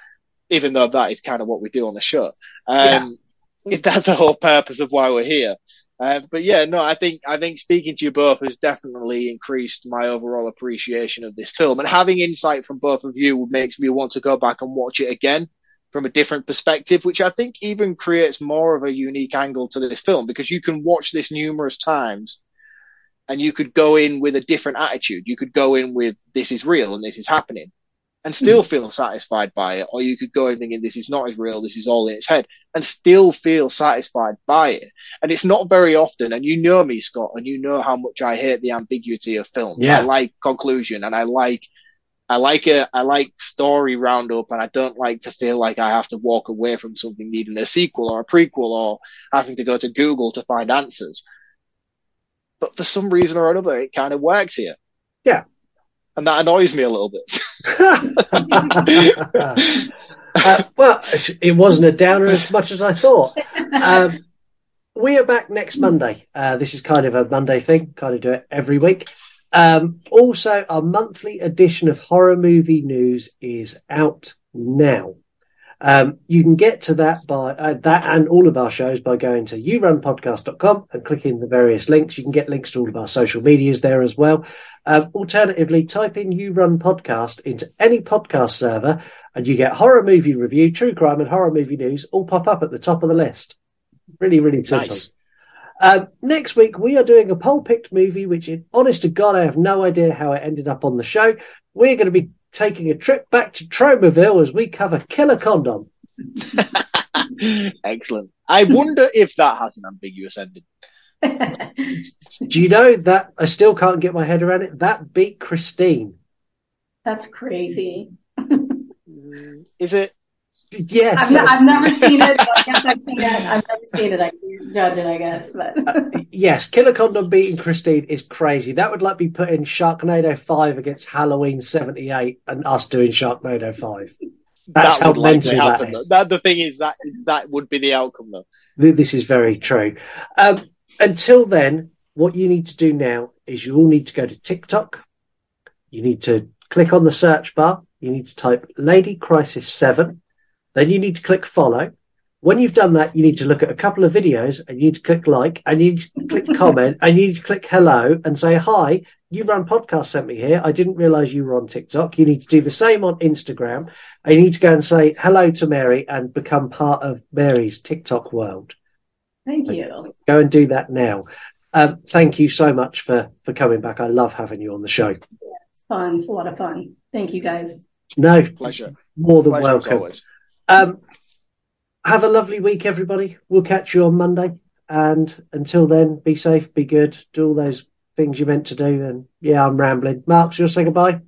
even though that is kind of what we do on the show, um, yeah. that's the whole purpose of why we're here. Uh, but yeah, no, I think I think speaking to you both has definitely increased my overall appreciation of this film, and having insight from both of you makes me want to go back and watch it again from a different perspective, which I think even creates more of a unique angle to this film because you can watch this numerous times, and you could go in with a different attitude. You could go in with this is real and this is happening, and still hmm. feel satisfied by it. Or you could go in thinking this is not as real, this is all in its head, and still feel satisfied by it. And it's not very often, and you know me, Scott, and you know how much I hate the ambiguity of film. Yeah. I like conclusion and I like I like a I like story roundup and I don't like to feel like I have to walk away from something needing a sequel or a prequel or having to go to Google to find answers. But for some reason or another, it kind of works here. Yeah and that annoys me a little bit. uh, well, it wasn't a downer as much as I thought. Um, we are back next Monday. Uh, this is kind of a Monday thing, kind of do it every week. Um, also, our monthly edition of Horror Movie News is out now. Um, you can get to that by uh, that and all of our shows by going to yourunpodcast.com and clicking the various links. You can get links to all of our social medias there as well. Um, alternatively, type in You Run Podcast into any podcast server and you get horror movie review, true crime and horror movie news all pop up at the top of the list. Really, really simple. Nice. Um, next week, we are doing a poll picked movie, which, in honest to God, I have no idea how it ended up on the show. We're going to be taking a trip back to Tromaville as we cover Killer Condom. Excellent. I wonder if that has an ambiguous ending. Do you know that I still can't get my head around it? That beat Christine. That's crazy. Is it? Yes. I've, n- I've never seen it. I guess I've seen it. I've never seen it. I can't judge it. I guess, but yes, Killer Condom beating Christine is crazy. That would like be putting Sharknado 5 against Halloween 78 and us doing Sharknado 5. That's that how would likely mental that happen. is. though. That, the thing is that that would be the outcome, though. This is very true. Um, until then, what you need to do now is you all need to go to TikTok. You need to click on the search bar. You need to type Lady Crysis 7. Then you need to click follow. When you've done that, you need to look at a couple of videos and you need to click like and you need to click comment and you need to click hello and say, hi, you run podcast sent me here. I didn't realize you were on TikTok. You need to do the same on Instagram and you need to go and say hello to Mary and become part of Mary's TikTok world thank you. go and do that now. Um, thank you so much for for coming back. I love having you on the show. It's fun. It's a lot of fun. Thank you guys. No, Pleasure. more than Pleasure as welcome. Always. Um, have a lovely week, everybody. We'll catch you on Monday. And until then, be safe, be good, do all those things you're meant to do. And yeah, I'm rambling. Mark, you'll say goodbye.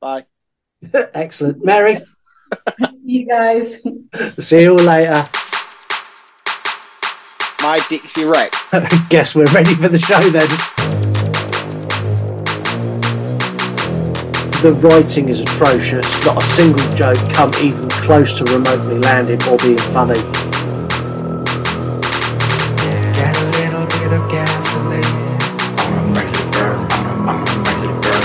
Bye. Excellent. Mary, See you guys. see you all later. My Dixie Wreck. Guess we're ready for the show then. The writing is atrocious. Not a single joke come even close to remotely landing or being funny. Get a little bit of gasoline. I'ma make it burn. I'ma, I'ma make it burn.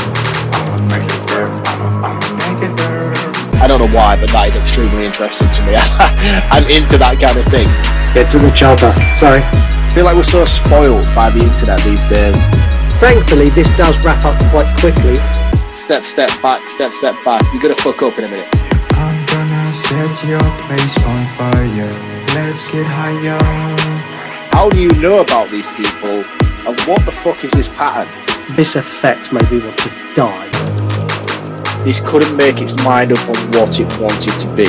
I'ma make it burn. I'ma, I'ma make it burn. I don't know why, but that is extremely interesting to me. I'm into that kind of thing. Get to the chopper. Sorry. I feel like we're so spoiled by the internet these days. Thankfully, this does wrap up quite quickly. Step, step back, step, step back. You're gonna fuck up in a minute. I'm gonna set your place on fire. Let's get higher. How do you know about these people? And what the fuck is this pattern? This effect made me want to die. This couldn't make its mind up on what it wanted to be.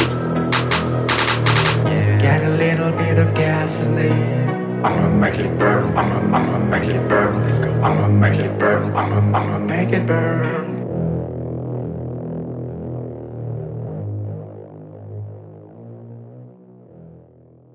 Get a little bit of gasoline. I'ma make it burn. I'ma, I'ma make it burn. Let's go. I'ma make it burn. I'ma, I'ma make it burn.